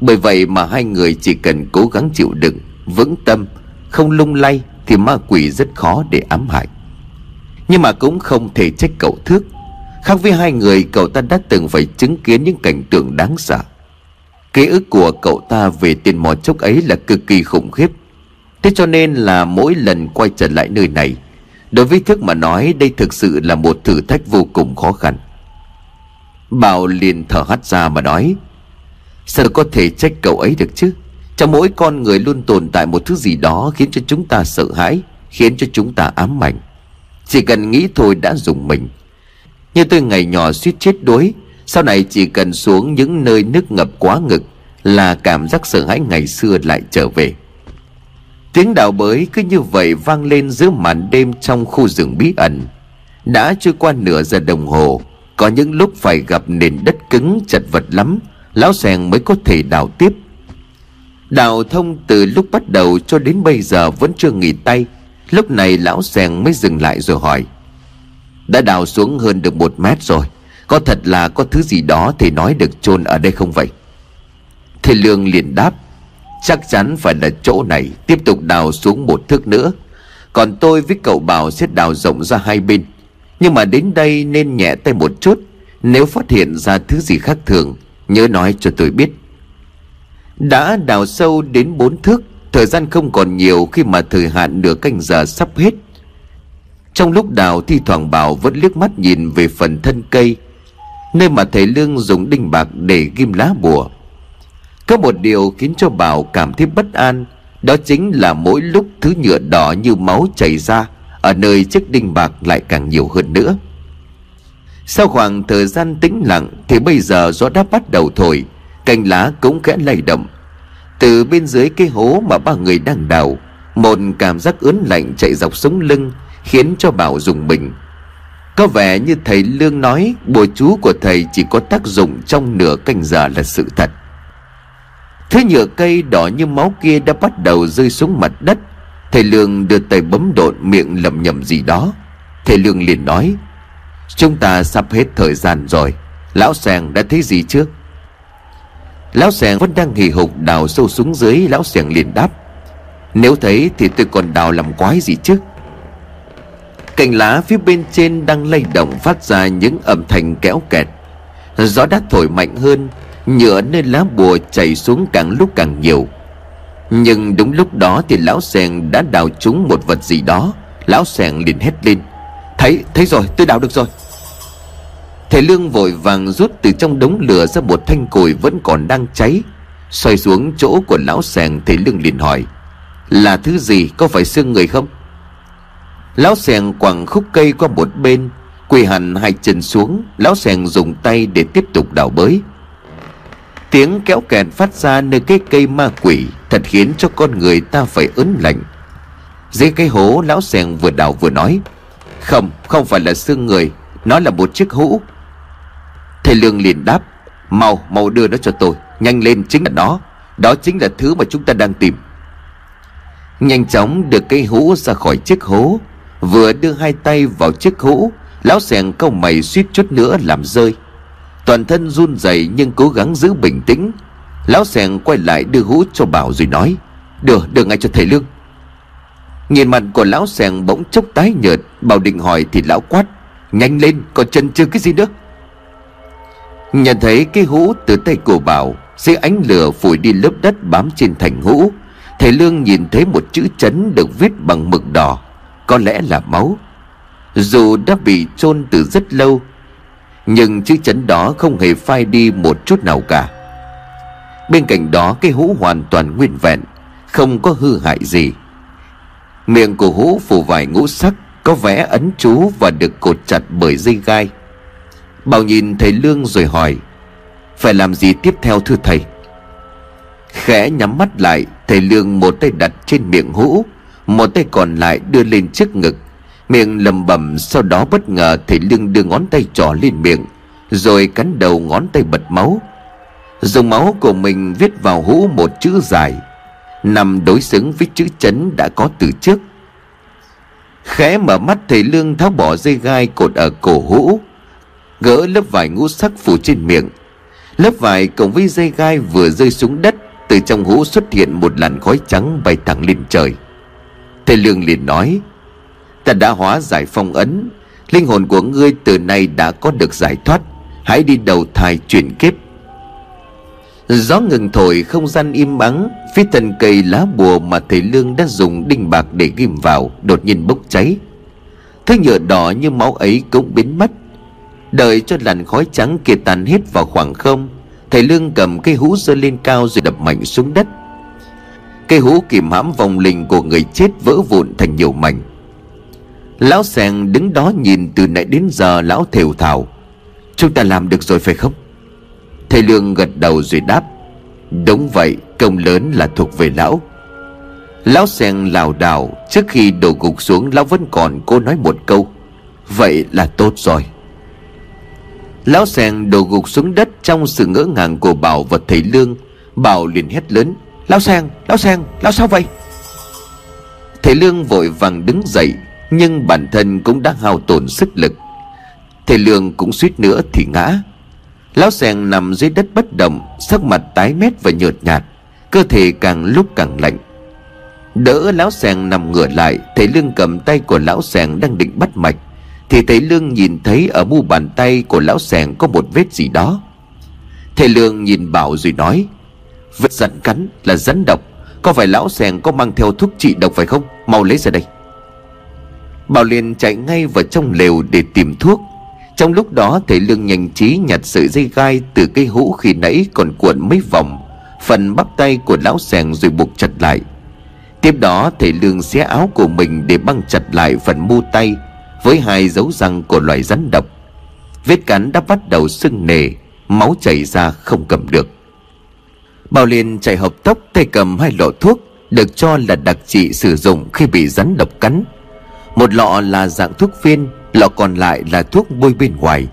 Bởi vậy mà hai người chỉ cần cố gắng chịu đựng, Vững tâm, Không lung lay Thì ma quỷ rất khó để ám hại. Nhưng mà cũng không thể trách cậu thước. Khác với hai người, cậu ta đã từng phải chứng kiến những cảnh tượng đáng sợ. Ký ức của cậu ta về tiền mò chốc ấy là cực kỳ khủng khiếp. Thế cho nên là mỗi lần quay trở lại nơi này, Đối với Thức mà nói đây thực sự là một thử thách vô cùng khó khăn. Bảo liền thở hắt ra mà nói, Sao có thể trách cậu ấy được chứ? Trong mỗi con người luôn tồn tại một thứ gì đó Khiến cho chúng ta sợ hãi, Khiến cho chúng ta ám ảnh. Chỉ cần nghĩ thôi đã dùng mình. Như tôi ngày nhỏ suýt chết đuối, sau này chỉ cần xuống những nơi nước ngập quá ngực Là cảm giác sợ hãi ngày xưa lại trở về. Tiếng đào bới cứ như vậy vang lên giữa màn đêm trong khu rừng bí ẩn. Đã trôi qua nửa giờ đồng hồ, Có những lúc phải gặp nền đất cứng chật vật lắm, Lão Sèn mới có thể đào tiếp. Đào thông từ lúc bắt đầu cho đến bây giờ vẫn chưa nghỉ tay, Lúc này lão sèn mới dừng lại rồi hỏi. Đã đào xuống hơn được một mét rồi, Có thật là có thứ gì đó thì nói được chôn ở đây không vậy? Thầy Lương liền đáp. Chắc chắn phải là chỗ này. Tiếp tục đào xuống một thước nữa. Còn tôi với cậu bảo sẽ đào rộng ra hai bên. Nhưng mà đến đây nên nhẹ tay một chút. Nếu phát hiện ra thứ gì khác thường, Nhớ nói cho tôi biết. Đã đào sâu đến bốn thước, Thời gian không còn nhiều khi mà thời hạn nửa canh giờ sắp hết. Trong lúc đào thi thoảng Bảo vẫn liếc mắt nhìn về phần thân cây, Nơi mà thầy Lương dùng đinh bạc để ghim lá bùa. Có một điều khiến cho Bảo cảm thấy bất an, Đó chính là mỗi lúc thứ nhựa đỏ như máu chảy ra, Ở nơi chiếc đinh bạc lại càng nhiều hơn nữa. Sau khoảng thời gian tĩnh lặng Thì bây giờ gió đã bắt đầu thổi, Cành lá cũng khẽ lay động. Từ bên dưới cái hố mà ba người đang đào, Một cảm giác ướn lạnh chạy dọc sống lưng, Khiến cho Bảo dùng mình. Có vẻ như thầy Lương nói, Bùa chú của thầy chỉ có tác dụng trong nửa canh giờ là sự thật. Thứ nhựa cây đỏ như máu kia đã bắt đầu rơi xuống mặt đất. Thầy Lương đưa tay bấm độn miệng lầm nhầm gì đó. Thầy Lương liền nói, Chúng ta sắp hết thời gian rồi. Lão Sàng đã thấy gì trước? Lão Sàng vẫn đang hì hục đào sâu xuống dưới, Lão Sàng liền đáp, Nếu thấy thì tôi còn đào làm quái gì chứ? Cành lá phía bên trên đang lay động phát ra những âm thanh kéo kẹt. Gió đã thổi mạnh hơn Nhựa nên lá bùa chảy xuống càng lúc càng nhiều. Nhưng đúng lúc đó thì lão sèn đã đào trúng một vật gì đó. Lão sèn liền hét lên. Thấy, thấy rồi, tôi đào được rồi. Thầy Lương vội vàng rút từ trong đống lửa ra một thanh cùi vẫn còn đang cháy. Xoay xuống chỗ của lão sèn Thầy Lương liền hỏi Là thứ gì? Có phải xương người không? Lão sèn quẳng khúc cây qua một bên Quỳ hẳn hai chân xuống. Lão sèn dùng tay để tiếp tục đào bới. Tiếng kéo kẹt phát ra nơi cái cây ma quỷ Thật khiến cho con người ta phải ớn lạnh. Dưới cái hố lão sèn vừa đào vừa nói Không, không phải là xương người Nó là một chiếc hũ. Thầy Lương liền đáp Mau mau đưa nó cho tôi Nhanh lên chính là nó Đó chính là thứ mà chúng ta đang tìm. Nhanh chóng được cây hũ ra khỏi chiếc hố Vừa đưa hai tay vào chiếc hũ Lão sèn câu mày suýt chút nữa làm rơi. Toàn thân run rẩy nhưng cố gắng giữ bình tĩnh. Lão sèn quay lại đưa hũ cho Bảo rồi nói Đưa, đưa ngay cho thầy Lương. Nhìn mặt của lão sèn bỗng chốc tái nhợt Bảo định hỏi thì lão quát Nhanh lên còn chân chưa cái gì nữa? Nhận thấy cái hũ từ tay của Bảo Dưới ánh lửa phủi đi lớp đất bám trên thành hũ Thầy Lương nhìn thấy một chữ chấn được viết bằng mực đỏ Có lẽ là máu. Dù đã bị chôn từ rất lâu nhưng chữ chấn đó không hề phai đi một chút nào cả. Bên cạnh đó, cái hũ hoàn toàn nguyên vẹn, Không có hư hại gì. Miệng của hũ phủ vải ngũ sắc, Có vẽ ấn chú và được cột chặt bởi dây gai. Bảo nhìn thầy Lương rồi hỏi, Phải làm gì tiếp theo, thưa thầy? Khẽ nhắm mắt lại, Thầy Lương một tay đặt trên miệng hũ, Một tay còn lại đưa lên trước ngực. Miệng lầm bầm, Sau đó bất ngờ thầy Lương đưa ngón tay trỏ lên miệng, Rồi cắn đầu ngón tay bật máu. Dùng máu của mình viết vào hũ một chữ dài. Nằm đối xứng với chữ chấn đã có từ trước. Khẽ mở mắt, thầy Lương tháo bỏ dây gai cột ở cổ hũ, Gỡ lớp vải ngũ sắc phủ trên miệng. Lớp vải cộng với dây gai vừa rơi xuống đất, Từ trong hũ xuất hiện một làn khói trắng bay thẳng lên trời. Thầy Lương liền nói Ta đã hóa giải phong ấn. Linh hồn của ngươi từ nay đã có được giải thoát. Hãy đi đầu thai chuyển kiếp. Gió ngừng thổi, không gian im ắng. Phía thân cây lá bùa mà thầy Lương đã dùng đinh bạc để ghim vào, Đột nhiên bốc cháy. Thứ nhựa đỏ như máu ấy cũng biến mất. Đợi cho làn khói trắng kia tan hết vào khoảng không, Thầy Lương cầm cây hũ giơ lên cao rồi đập mạnh xuống đất. Cây hũ kìm hãm vòng linh của người chết vỡ vụn thành nhiều mảnh. Lão sèn đứng đó nhìn từ nãy đến giờ lão thều thào. Chúng ta làm được rồi phải không? Thầy Lương gật đầu rồi đáp. Đúng vậy công lớn là thuộc về lão. Lão sèn lảo đảo Trước khi đổ gục xuống Lão vẫn còn cô nói một câu. Vậy là tốt rồi. Lão sèn đổ gục xuống đất Trong sự ngỡ ngàng của Bảo và thầy Lương. Bảo liền hét lớn Lão sèn, Lão sèn, Lão sao vậy? Thầy Lương vội vàng đứng dậy nhưng bản thân cũng đã hao tổn sức lực. Thầy Lương cũng suýt nữa thì ngã. Lão sèn nằm dưới đất bất động, Sắc mặt tái mét và nhợt nhạt, Cơ thể càng lúc càng lạnh. Đỡ lão sèn nằm ngửa lại, Thầy Lương cầm tay của lão sèn đang định bắt mạch, Thì thầy Lương nhìn thấy ở mu bàn tay của lão sèn có một vết gì đó. Thầy Lương nhìn Bảo rồi nói, Vết rắn cắn là rắn độc, Có phải lão sèn có mang theo thuốc trị độc phải không? Mau lấy ra đây. Bảo liền chạy ngay vào trong lều để tìm thuốc. Trong lúc đó, thầy Lương nhanh trí nhặt sợi dây gai Từ cây hũ khi nãy còn cuộn mấy vòng, Phần bắp tay của lão sèn rồi buộc chặt lại. Tiếp đó, thầy Lương xé áo của mình để băng chặt lại phần mu tay Với hai dấu răng của loài rắn độc. Vết cắn đã bắt đầu sưng nề, Máu chảy ra không cầm được. Bảo liền chạy hợp tốc, tay cầm hai lọ thuốc Được cho là đặc trị sử dụng khi bị rắn độc cắn. Một lọ là dạng thuốc viên, Lọ còn lại là thuốc bôi bên ngoài.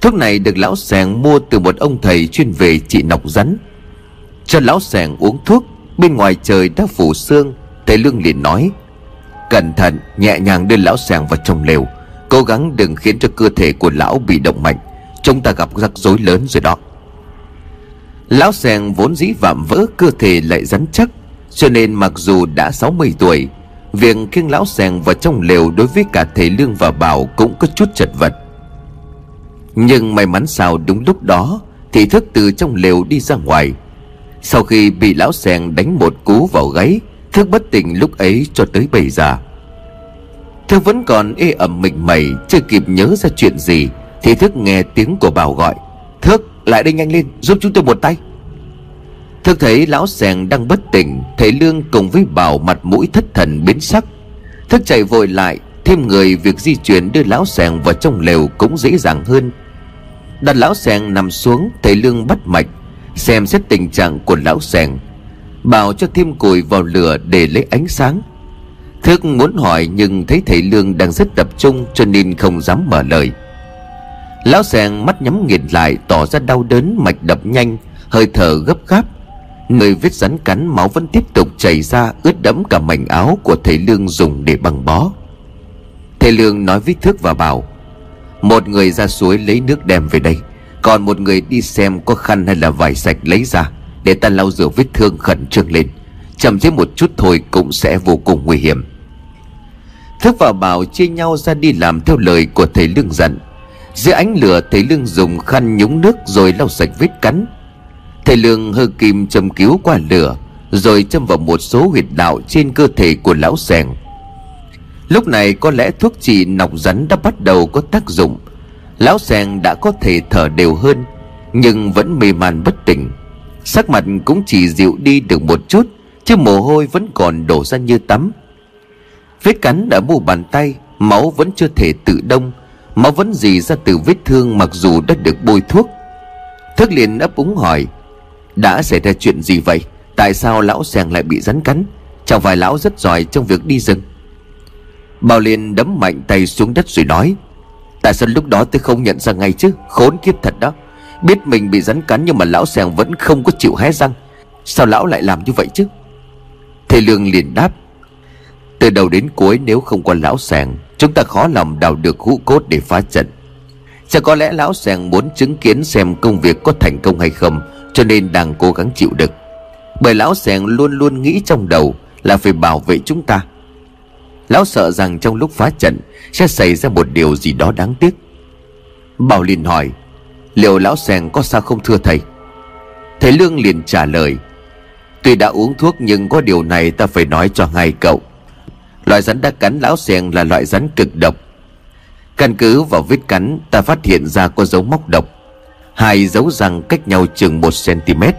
Thuốc này được lão sẻng mua từ một ông thầy chuyên về trị nọc rắn. Cho lão sẻng uống thuốc, Bên ngoài trời đã phủ sương Thầy Lương liền nói, Cẩn thận, nhẹ nhàng đưa lão sẻng vào trong lều, Cố gắng đừng khiến cho cơ thể của lão bị động mạnh. Chúng ta gặp rắc rối lớn rồi đó. Lão sẻng vốn dĩ vạm vỡ cơ thể lại rắn chắc, Cho nên mặc dù đã 60 tuổi Việc khiêng lão sèn vào trong lều đối với cả thầy Lương và Bảo cũng có chút chật vật. Nhưng may mắn sao đúng lúc đó Thì thức từ trong lều đi ra ngoài. Sau khi bị lão sèn đánh một cú vào gáy, Thức bất tỉnh lúc ấy cho tới bây giờ. Thức vẫn còn ê ẩm mình mẩy Chưa kịp nhớ ra chuyện gì Thì Thức nghe tiếng của Bảo gọi. Thức, lại đây nhanh lên, giúp chúng tôi một tay. Thức thấy lão sèn đang bất tỉnh, Thầy Lương cùng với Bảo mặt mũi thất thần biến sắc. Thức chạy vội lại, Thêm người việc di chuyển đưa lão sèn vào trong lều cũng dễ dàng hơn. Đặt lão sèn nằm xuống, Thầy Lương bắt mạch, Xem xét tình trạng của lão sèn Bảo cho thêm củi vào lửa để lấy ánh sáng. Thức muốn hỏi nhưng thấy thầy Lương đang rất tập trung Cho nên không dám mở lời. Lão sèn mắt nhắm nghiền lại, Tỏ ra đau đớn, mạch đập nhanh, Hơi thở gấp gáp. Người vết rắn cắn máu vẫn tiếp tục chảy ra, Ướt đẫm cả mảnh áo của thầy Lương dùng để băng bó. Thầy Lương nói với Thức và bảo, Một người ra suối lấy nước đem về đây, Còn một người đi xem có khăn hay là vải sạch lấy ra, Để ta lau rửa vết thương khẩn trương lên. Chậm chế một chút thôi cũng sẽ vô cùng nguy hiểm. Thức và Bảo chia nhau ra đi làm theo lời của thầy Lương dặn. Dưới ánh lửa, thầy lương dùng khăn nhúng nước rồi lau sạch vết cắn thầy lương hơ kim châm cứu qua lửa, rồi châm vào một số huyệt đạo trên cơ thể của lão sèn. Lúc này có lẽ thuốc trị nọc rắn đã bắt đầu có tác dụng. Lão sèn đã có thể thở đều hơn, nhưng vẫn mê man bất tỉnh. Sắc mặt cũng chỉ dịu đi được một chút, chứ mồ hôi vẫn còn đổ ra như tắm. Vết cắn đã mu bàn tay, máu vẫn chưa thể tự đông. Máu vẫn dì ra từ vết thương mặc dù đã được bôi thuốc. Thức liền ấp úng hỏi đã xảy ra chuyện gì vậy? Tại sao lão sèng lại bị rắn cắn? Chẳng phải lão rất giỏi trong việc đi rừng. Bảo liền đấm mạnh tay xuống đất rồi nói, Tại sao lúc đó tôi không nhận ra ngay chứ? Khốn kiếp thật đó. Biết mình bị rắn cắn nhưng mà lão sèng vẫn không có chịu hé răng. Sao lão lại làm như vậy chứ? Thầy Lương liền đáp, Từ đầu đến cuối nếu không có lão sèng Chúng ta khó lòng đào được hũ cốt để phá trận. Chắc có lẽ lão sàng muốn chứng kiến xem công việc có thành công hay không cho nên đang cố gắng chịu đựng. Bởi lão sẻng luôn luôn nghĩ trong đầu Là phải bảo vệ chúng ta. Lão sợ rằng trong lúc phá trận Sẽ xảy ra một điều gì đó đáng tiếc. Bảo liền hỏi, Liệu lão sẻng có sao không thưa thầy? Thầy Lương liền trả lời, Tuy đã uống thuốc nhưng có điều này ta phải nói cho ngay cậu. Loại rắn đã cắn lão sẻng là loại rắn cực độc. Căn cứ vào vết cắn, Ta phát hiện ra có dấu móc độc. Hai dấu răng cách nhau chừng 1cm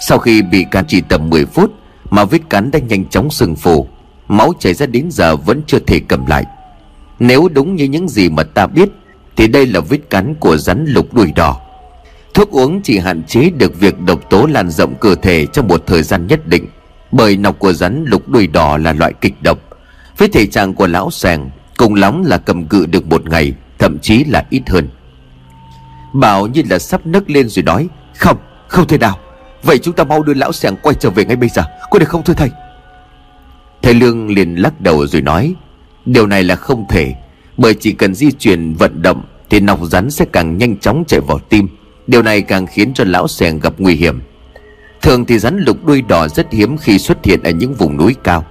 Sau khi bị cắn chỉ tầm 10 phút Mà vết cắn đã nhanh chóng sưng phù, Máu chảy ra đến giờ vẫn chưa thể cầm lại. Nếu đúng như những gì mà ta biết, Thì đây là vết cắn của rắn lục đuôi đỏ. Thuốc uống chỉ hạn chế được việc độc tố lan rộng cơ thể trong một thời gian nhất định, Bởi nọc của rắn lục đuôi đỏ là loại kịch độc. Với thể trạng của lão sàng, Cùng lắm là cầm cự được một ngày, Thậm chí là ít hơn. Bảo như là sắp nấc lên rồi nói Không, không thể nào. Vậy chúng ta mau đưa lão sẻng quay trở về ngay bây giờ Có được không thưa thầy? Thầy Lương liền lắc đầu rồi nói Điều này là không thể Bởi chỉ cần di chuyển vận động Thì nọc rắn sẽ càng nhanh chóng chạy vào tim. Điều này càng khiến cho lão sẻng gặp nguy hiểm. Thường thì rắn lục đuôi đỏ rất hiếm khi xuất hiện ở những vùng núi cao.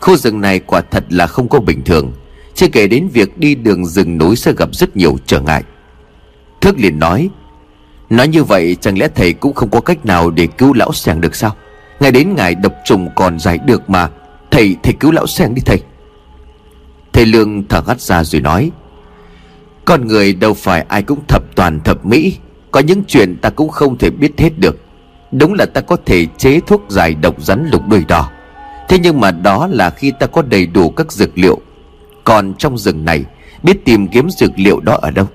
Khu rừng này quả thật là không có bình thường. Chưa kể đến việc đi đường rừng núi sẽ gặp rất nhiều trở ngại. Thước liền nói Nói như vậy chẳng lẽ thầy cũng không có cách nào để cứu lão sẻng được sao? Ngày đến ngày độc trùng còn giải được mà Thầy, thầy cứu lão sẻng đi thầy. Thầy Lương thở hắt ra rồi nói Con người đâu phải ai cũng thập toàn thập mỹ Có những chuyện ta cũng không thể biết hết được. Đúng là ta có thể chế thuốc giải độc rắn lục đuôi đỏ. Thế nhưng mà đó là khi ta có đầy đủ các dược liệu. Còn trong rừng này Biết tìm kiếm dược liệu đó ở đâu?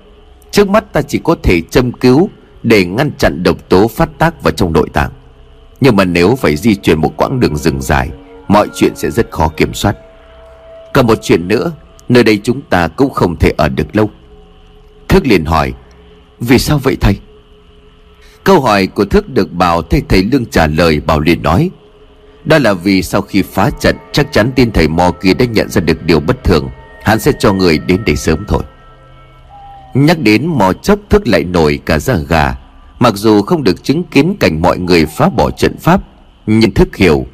Trước mắt ta chỉ có thể châm cứu Để ngăn chặn độc tố phát tác vào trong nội tạng. Nhưng mà nếu phải di chuyển một quãng đường rừng dài, Mọi chuyện sẽ rất khó kiểm soát. Còn một chuyện nữa, Nơi đây chúng ta cũng không thể ở được lâu. Thức liền hỏi, Vì sao vậy thầy? Câu hỏi của Thức được Bảo thay thầy Lương trả lời Bảo liền nói, Đó là vì sau khi phá trận, Chắc chắn tin thầy mò kia đã nhận ra được điều bất thường, Hắn sẽ cho người đến đây sớm thôi. Nhắc đến mò chốc Thức lại nổi cả da gà. Mặc dù không được chứng kiến cảnh mọi người phá bỏ trận pháp, Nhưng Thức hiểu,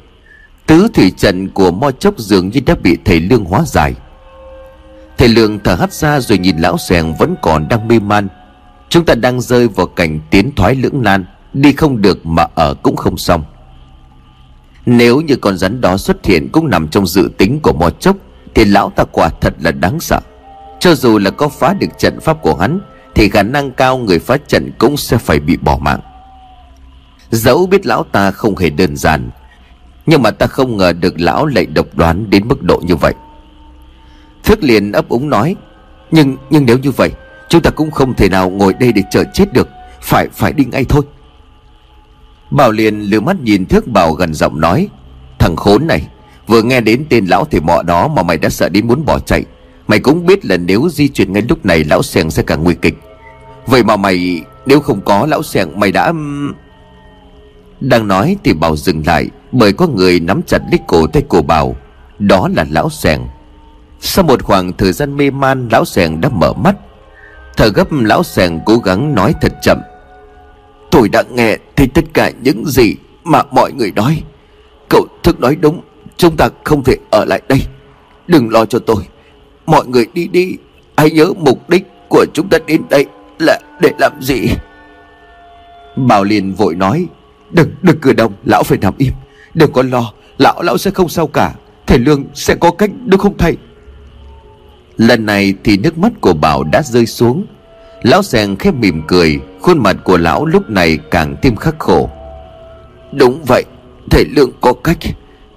Tứ thủy trận của mo chốc dường như đã bị thầy Lương hóa giải. Thầy Lương thở hắt ra rồi nhìn lão xèng vẫn còn đang mê man. Chúng ta đang rơi vào cảnh tiến thoái lưỡng nan, Đi không được mà ở cũng không xong. Nếu như con rắn đó xuất hiện cũng nằm trong dự tính của Mo Chốc, Thì lão ta quả thật là đáng sợ. Cho dù là có phá được trận pháp của hắn, Thì khả năng cao người phá trận cũng sẽ phải bị bỏ mạng. Dẫu biết lão ta không hề đơn giản, Nhưng mà ta không ngờ được lão lại độc đoán đến mức độ như vậy. Thức liền ấp úng nói, Nhưng nhưng nếu như vậy, Chúng ta cũng không thể nào ngồi đây để chờ chết được, Phải phải đi ngay thôi. Bảo liền lừa mắt nhìn thước bảo gần giọng nói, Thằng khốn này, Vừa nghe đến tên lão thì mọ đó mà mày đã sợ đến muốn bỏ chạy Mày cũng biết là nếu di chuyển ngay lúc này, lão sèng sẽ càng nguy kịch. Vậy mà mày, Nếu không có, lão sèng mày đã Đang nói thì Bảo dừng lại, Bởi có người nắm chặt lít cổ tay của Bảo. Đó là lão sèng Sau một khoảng thời gian mê man, Lão sèng đã mở mắt. Thở gấp, lão sèng cố gắng nói thật chậm. Tôi đã nghe thấy tất cả những gì mà mọi người nói. Cậu thức nói đúng, Chúng ta không thể ở lại đây. Đừng lo cho tôi. Mọi người đi đi. Hãy nhớ mục đích của chúng ta đến đây Là để làm gì? Bảo liền vội nói, Đừng đừng cử động Lão phải nằm im. Đừng có lo, Lão lão sẽ không sao cả. Thầy Lương sẽ có cách được không thầy? Lần này thì nước mắt của Bảo đã rơi xuống. Lão sèn khép mỉm cười, Khuôn mặt của lão lúc này càng thêm khắc khổ. Đúng vậy, Thầy Lương có cách,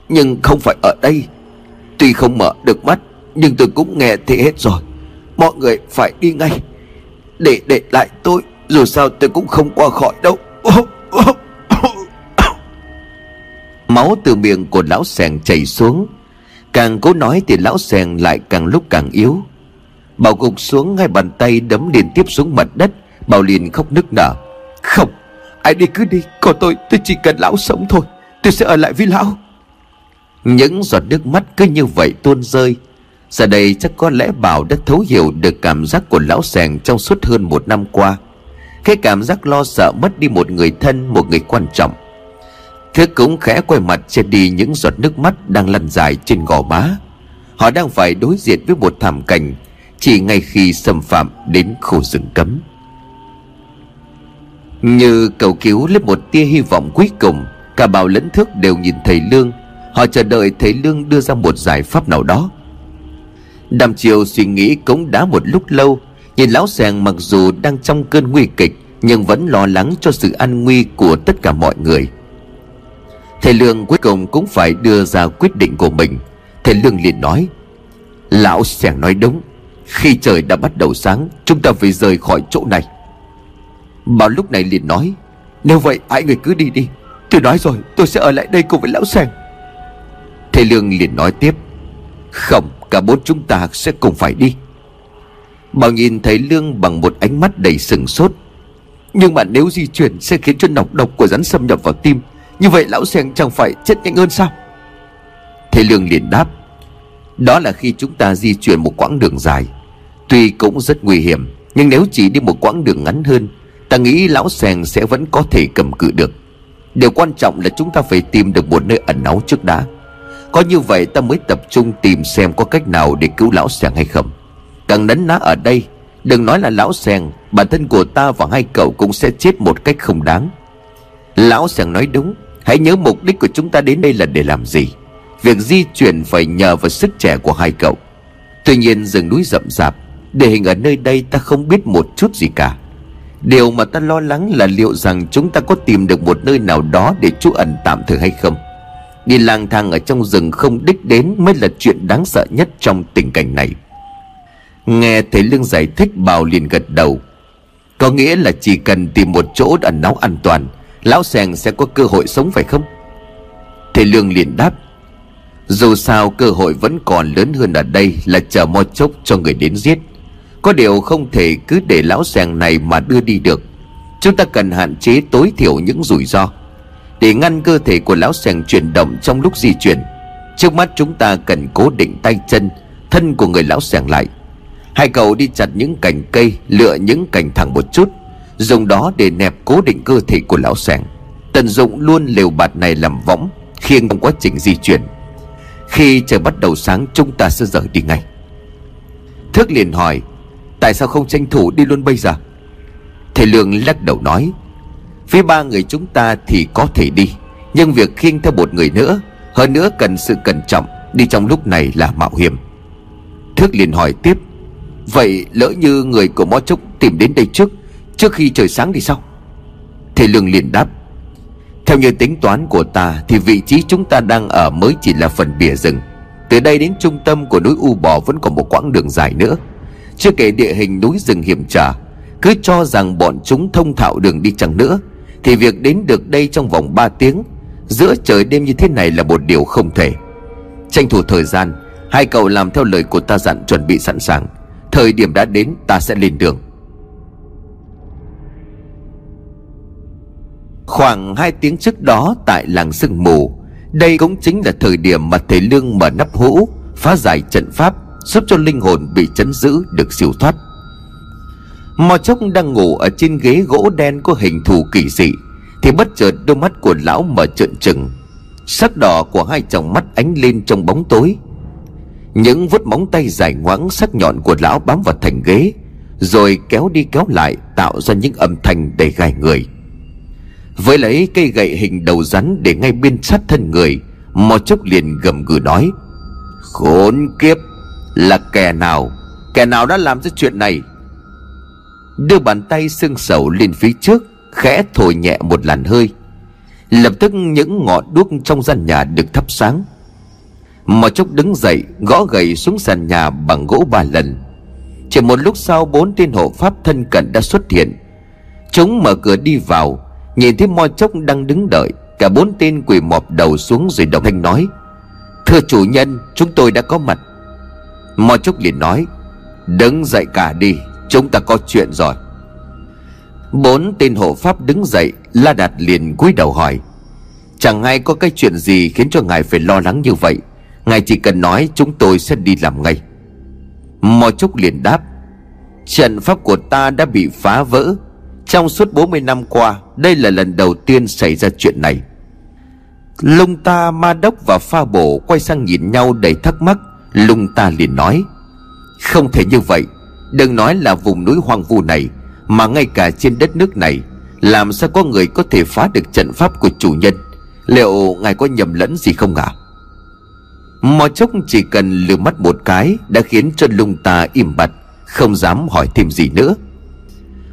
Nhưng không phải ở đây. Tuy không mở được mắt nhưng tôi cũng nghe thế hết rồi. Mọi người phải đi ngay. Để để lại tôi, Dù sao tôi cũng không qua khỏi đâu. Máu từ miệng của lão sèng chảy xuống. Càng cố nói thì lão sèn lại càng lúc càng yếu. Bảo gục xuống hai bàn tay đấm liên tiếp xuống mặt đất. Bảo liền khóc nức nở. Không, Ai đi cứ đi. Còn tôi tôi chỉ cần lão sống thôi. Tôi sẽ ở lại với lão. Những giọt nước mắt cứ như vậy tuôn rơi. Giờ đây chắc có lẽ Bảo đã thấu hiểu được cảm giác của lão sèn trong suốt hơn một năm qua. Cái cảm giác lo sợ mất đi một người thân, một người quan trọng. Thế cũng khẽ quay mặt che đi những giọt nước mắt đang lăn dài trên gò má. Họ đang phải đối diện với một thảm cảnh Chỉ ngay khi xâm phạm đến khu rừng cấm. Như cầu cứu lên một tia hy vọng cuối cùng Cả bảo lẫn thức đều nhìn thầy Lương. Họ chờ đợi thầy Lương đưa ra một giải pháp nào đó. Đàm chiều suy nghĩ cũng đã một lúc lâu, Nhìn lão sàng mặc dù đang trong cơn nguy kịch, Nhưng vẫn lo lắng cho sự an nguy của tất cả mọi người. Thầy Lương cuối cùng cũng phải đưa ra quyết định của mình. Thầy Lương liền nói, Lão sẻng nói đúng, Khi trời đã bắt đầu sáng, Chúng ta phải rời khỏi chỗ này. Bảo lúc này liền nói, Nếu vậy ai người cứ đi đi. Tôi nói rồi, tôi sẽ ở lại đây cùng với lão sẻng Thầy Lương liền nói tiếp không cả bốn chúng ta sẽ cùng phải đi. Bảo nhìn thấy Lương bằng một ánh mắt đầy sừng sốt. Nhưng mà nếu di chuyển sẽ khiến cho nọc độc của rắn xâm nhập vào tim, Như vậy lão sen chẳng phải chết nhanh hơn sao? Thế Lương liền đáp, Đó là khi chúng ta di chuyển một quãng đường dài. Tuy cũng rất nguy hiểm, Nhưng nếu chỉ đi một quãng đường ngắn hơn, Ta nghĩ lão sèng sẽ vẫn có thể cầm cự được. Điều quan trọng là chúng ta phải tìm được một nơi ẩn náu trước đã có như vậy ta mới tập trung tìm xem có cách nào để cứu lão sèng hay không. Càng nấn ná ở đây, Đừng nói là lão sèng Bản thân của ta và hai cậu cũng sẽ chết một cách không đáng. Lão sèng nói đúng, Hãy nhớ mục đích của chúng ta đến đây là để làm gì. Việc di chuyển phải nhờ vào sức trẻ của hai cậu. Tuy nhiên rừng núi rậm rạp, Địa hình ở nơi đây ta không biết một chút gì cả. Điều mà ta lo lắng là liệu rằng chúng ta có tìm được một nơi nào đó để trú ẩn tạm thời hay không? Đi lang thang ở trong rừng không đích đến mới là chuyện đáng sợ nhất trong tình cảnh này. Nghe thấy Lương giải thích, Bảo liền gật đầu. Có nghĩa là chỉ cần tìm một chỗ ẩn náu an toàn, Lão Sèng sẽ có cơ hội sống phải không? Thầy Lương liền đáp. Dù sao cơ hội vẫn còn lớn hơn ở đây Là chờ mo chốc cho người đến giết. Có điều không thể cứ để lão Sèng này mà đưa đi được. Chúng ta cần hạn chế tối thiểu những rủi ro. Để ngăn cơ thể của lão Sèng chuyển động trong lúc di chuyển, Trước mắt chúng ta cần cố định tay chân, Thân của người lão Sèng lại. Hai cậu đi chặt những cành cây, Lựa những cành thẳng một chút, Dùng đó để nẹp cố định cơ thể của lão sèng Tận dụng luôn lều bạt này làm võng, Khiêng trong quá trình di chuyển. Khi trời bắt đầu sáng, Chúng ta sẽ rời đi ngay. Thức liền hỏi, Tại sao không tranh thủ đi luôn bây giờ? Thầy Lương lắc đầu nói Phía ba người chúng ta thì có thể đi, Nhưng việc khiêng theo một người nữa, Hơn nữa cần sự cẩn trọng, Đi trong lúc này là mạo hiểm. Thước liền hỏi tiếp, Vậy lỡ như người của Mó Trúc tìm đến đây trước Trước khi trời sáng thì sao? Thầy Lương liền đáp, Theo như tính toán của ta Thì vị trí chúng ta đang ở mới chỉ là phần bìa rừng. Từ đây đến trung tâm của núi U Bò Vẫn còn một quãng đường dài nữa. Chưa kể địa hình núi rừng hiểm trở, Cứ cho rằng bọn chúng thông thạo đường đi chẳng nữa thì việc đến được đây trong vòng 3 tiếng, Giữa trời đêm như thế này là một điều không thể. Tranh thủ thời gian, Hai cậu làm theo lời của ta dặn chuẩn bị sẵn sàng. Thời điểm đã đến, ta sẽ lên đường. Khoảng 2 tiếng trước đó tại làng sương mù, Đây cũng chính là thời điểm mà thầy Lương mở nắp hũ, Phá giải trận pháp, Giúp cho linh hồn bị chấn giữ được siêu thoát. Mò chốc đang ngủ ở trên ghế gỗ đen có hình thù kỳ dị, Thì bất chợt đôi mắt của lão mở trợn trừng. Sắc đỏ của hai tròng mắt ánh lên trong bóng tối. Những vút móng tay dài ngoãng sắc nhọn của lão bám vào thành ghế, Rồi kéo đi kéo lại, tạo ra những âm thanh đầy gai người. Với lấy cây gậy hình đầu rắn để ngay bên sát thân người Mò chốc liền gầm gừ nói, Khốn kiếp! Là kẻ nào? Kẻ nào đã làm ra chuyện này? Đưa bàn tay xương sầu lên phía trước, Khẽ thổi nhẹ một làn hơi. Lập tức những ngọn đuốc trong gian nhà được thắp sáng. Mò chốc đứng dậy, Gõ gậy xuống sàn nhà bằng gỗ ba lần. Chỉ một lúc sau, Bốn tên hộ pháp thân cận đã xuất hiện. Chúng mở cửa đi vào, Nhìn thấy mo chốc đang đứng đợi. Cả bốn tên quỳ mọp đầu xuống rồi đồng thanh nói, Thưa chủ nhân, chúng tôi đã có mặt. Mo chốc liền nói, Đứng dậy cả đi. Chúng ta có chuyện rồi. Bốn tên hộ pháp đứng dậy, La Đạt liền cúi đầu hỏi, Chẳng hay có cái chuyện gì khiến cho ngài phải lo lắng như vậy? Ngài chỉ cần nói chúng tôi sẽ đi làm ngay. Mo trúc liền đáp, Trận pháp của ta đã bị phá vỡ. Trong suốt 40 năm qua, Đây là lần đầu tiên xảy ra chuyện này. Lung ta, ma đốc và pha bổ Quay sang nhìn nhau đầy thắc mắc. Lung ta liền nói, Không thể như vậy. Đừng nói là vùng núi hoang vu này, Mà ngay cả trên đất nước này, Làm sao có người có thể phá được trận pháp của chủ nhân? Liệu ngài có nhầm lẫn gì không ạ? À? Mò chốc chỉ cần lừa mắt một cái Đã khiến cho lung ta im bặt, Không dám hỏi thêm gì nữa.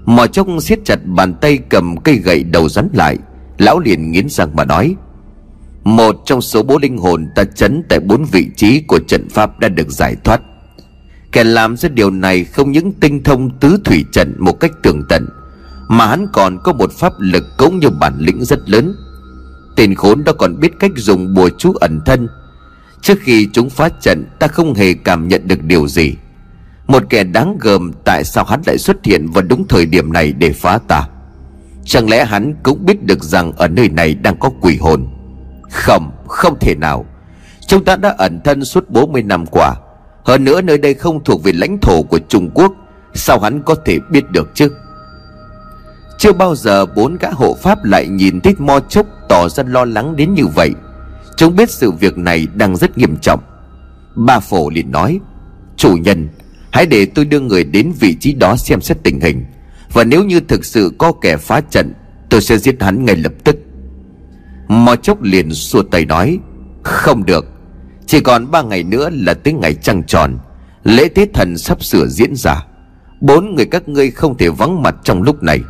Mò chốc siết chặt bàn tay cầm cây gậy đầu rắn lại, Lão liền nghiến răng mà nói, Một trong số bốn linh hồn ta chấn tại bốn vị trí của trận pháp đã được giải thoát. Kẻ làm ra điều này không những tinh thông tứ thủy trận một cách tường tận Mà hắn còn có một pháp lực cũng như bản lĩnh rất lớn. Tên khốn đó còn biết cách dùng bùa chú ẩn thân. Trước khi chúng phá trận ta không hề cảm nhận được điều gì. Một kẻ đáng gờm Tại sao hắn lại xuất hiện vào đúng thời điểm này để phá ta? Chẳng lẽ hắn cũng biết được rằng Ở nơi này đang có quỷ hồn? Không, không thể nào. Chúng ta đã ẩn thân suốt 40 năm qua. Hơn nữa nơi đây không thuộc về lãnh thổ của Trung Quốc, Sao hắn có thể biết được chứ? Chưa bao giờ bốn gã hộ pháp lại nhìn thấy mo chốc tỏ ra lo lắng đến như vậy. Chúng biết sự việc này đang rất nghiêm trọng. Ba phổ liền nói, Chủ nhân, Hãy để tôi đưa người đến vị trí đó xem xét tình hình. Và nếu như thực sự có kẻ phá trận, Tôi sẽ giết hắn ngay lập tức. Mò chốc liền xua tay nói, Không được. Chỉ còn ba ngày nữa là tới ngày trăng tròn. Lễ tế thần sắp sửa diễn ra. Bốn người các ngươi không thể vắng mặt trong lúc này.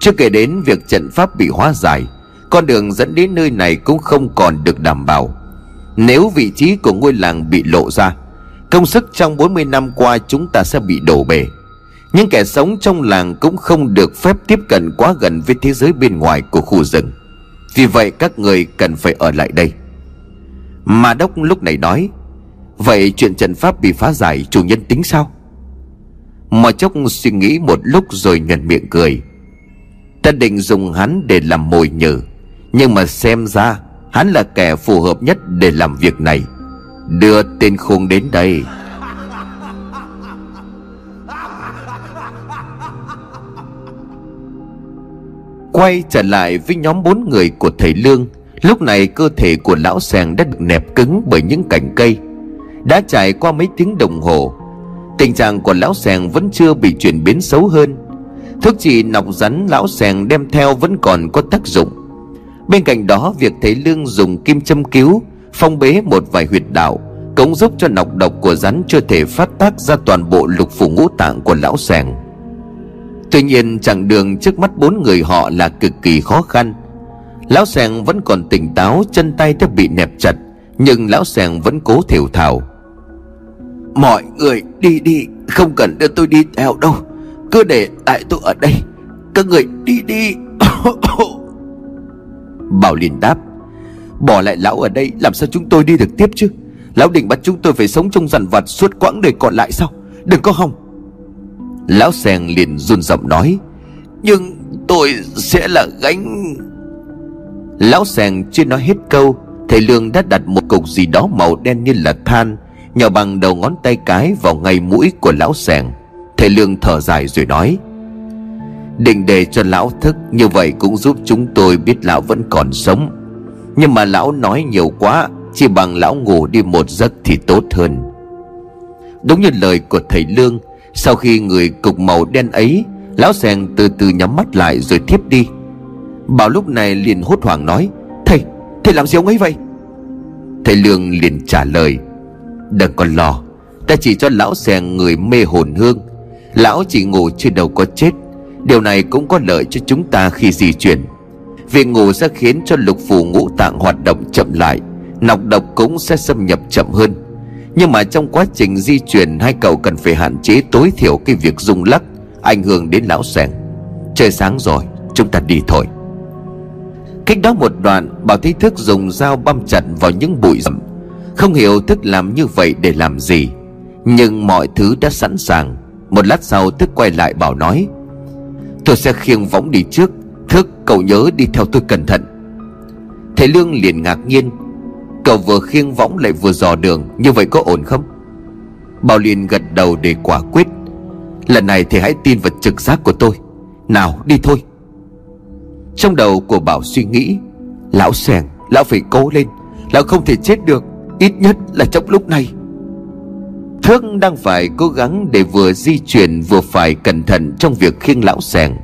Chưa kể đến việc trận pháp bị hóa giải, Con đường dẫn đến nơi này cũng không còn được đảm bảo. Nếu vị trí của ngôi làng bị lộ ra, Công sức trong 40 năm qua chúng ta sẽ bị đổ bể. Những kẻ sống trong làng cũng không được phép tiếp cận quá gần với thế giới bên ngoài của khu rừng. Vì vậy các người cần phải ở lại đây. Mà đốc lúc này nói, Vậy chuyện trận pháp bị phá giải chủ nhân tính sao? Mà chốc suy nghĩ một lúc rồi nhận miệng cười. Ta định dùng hắn để làm mồi nhử, Nhưng mà xem ra Hắn là kẻ phù hợp nhất để làm việc này. Đưa tên khôn đến đây. Quay trở lại với nhóm bốn người của thầy Lương Lúc này cơ thể của lão sàng đã được nẹp cứng bởi những cành cây. Đã trải qua mấy tiếng đồng hồ, Tình trạng của lão sàng vẫn chưa bị chuyển biến xấu hơn. Thuốc trị nọc rắn lão sàng đem theo vẫn còn có tác dụng. Bên cạnh đó, việc thấy Lương dùng kim châm cứu, Phong bế một vài huyệt đạo Cũng giúp cho nọc độc của rắn chưa thể phát tác ra toàn bộ lục phủ ngũ tạng của lão sàng. Tuy nhiên, chặng đường trước mắt bốn người họ là cực kỳ khó khăn. Lão sẻng vẫn còn tỉnh táo, Chân tay đã bị nẹp chặt, Nhưng lão sẻng vẫn cố thều thào Mọi người đi đi, Không cần đưa tôi đi theo đâu. Cứ để tại tôi ở đây. Các người đi đi. Bảo liền đáp, Bỏ lại lão ở đây, Làm sao chúng tôi đi được tiếp chứ? Lão định bắt chúng tôi phải sống trong dằn vặt Suốt quãng đời còn lại sao? Đừng có hòng. Lão sèn liền run giọng nói, Nhưng tôi sẽ là gánh Lão sèn chưa nói hết câu, Thầy Lương đã đặt một cục gì đó màu đen như là than, Nhỏ bằng đầu ngón tay cái vào ngay mũi của lão sèn. Thầy Lương thở dài rồi nói, Định để cho lão thức, Như vậy cũng giúp chúng tôi biết lão vẫn còn sống. Nhưng mà lão nói nhiều quá, Chỉ bằng lão ngủ đi một giấc thì tốt hơn. Đúng như lời của thầy Lương, sau khi người cục màu đen ấy, Lão sèn từ từ nhắm mắt lại rồi thiếp đi. Bảo lúc này liền hốt hoảng nói Thầy, thầy làm gì ông ấy vậy? Thầy Lương liền trả lời Đừng còn lo Ta chỉ cho lão xèng người mê hồn hương. Lão chỉ ngủ chứ đâu có chết. Điều này cũng có lợi cho chúng ta khi di chuyển. Việc ngủ sẽ khiến cho lục phủ ngũ tạng hoạt động chậm lại Nọc độc cũng sẽ xâm nhập chậm hơn. Nhưng mà trong quá trình di chuyển Hai cậu cần phải hạn chế tối thiểu cái việc rung lắc Ảnh hưởng đến lão xèng Trời sáng rồi Chúng ta đi thôi. Cách đó một đoạn, Bảo thấy thức dùng dao băm chặt vào những bụi rậm. Không hiểu thức làm như vậy để làm gì, Nhưng mọi thứ đã sẵn sàng. Một lát sau, thức quay lại bảo nói, Tôi sẽ khiêng võng đi trước. Thức, cậu nhớ đi theo tôi cẩn thận. Thầy Lương liền ngạc nhiên, Cậu vừa khiêng võng lại vừa dò đường, Như vậy có ổn không? Bảo liền gật đầu để quả quyết, Lần này thì hãy tin vào trực giác của tôi. Nào, đi thôi. Trong đầu của Bảo suy nghĩ, Lão Sẻng Lão phải cố lên, Lão không thể chết được, Ít nhất là trong lúc này. Thước đang phải cố gắng để vừa di chuyển vừa phải cẩn thận trong việc khiêng lão sèng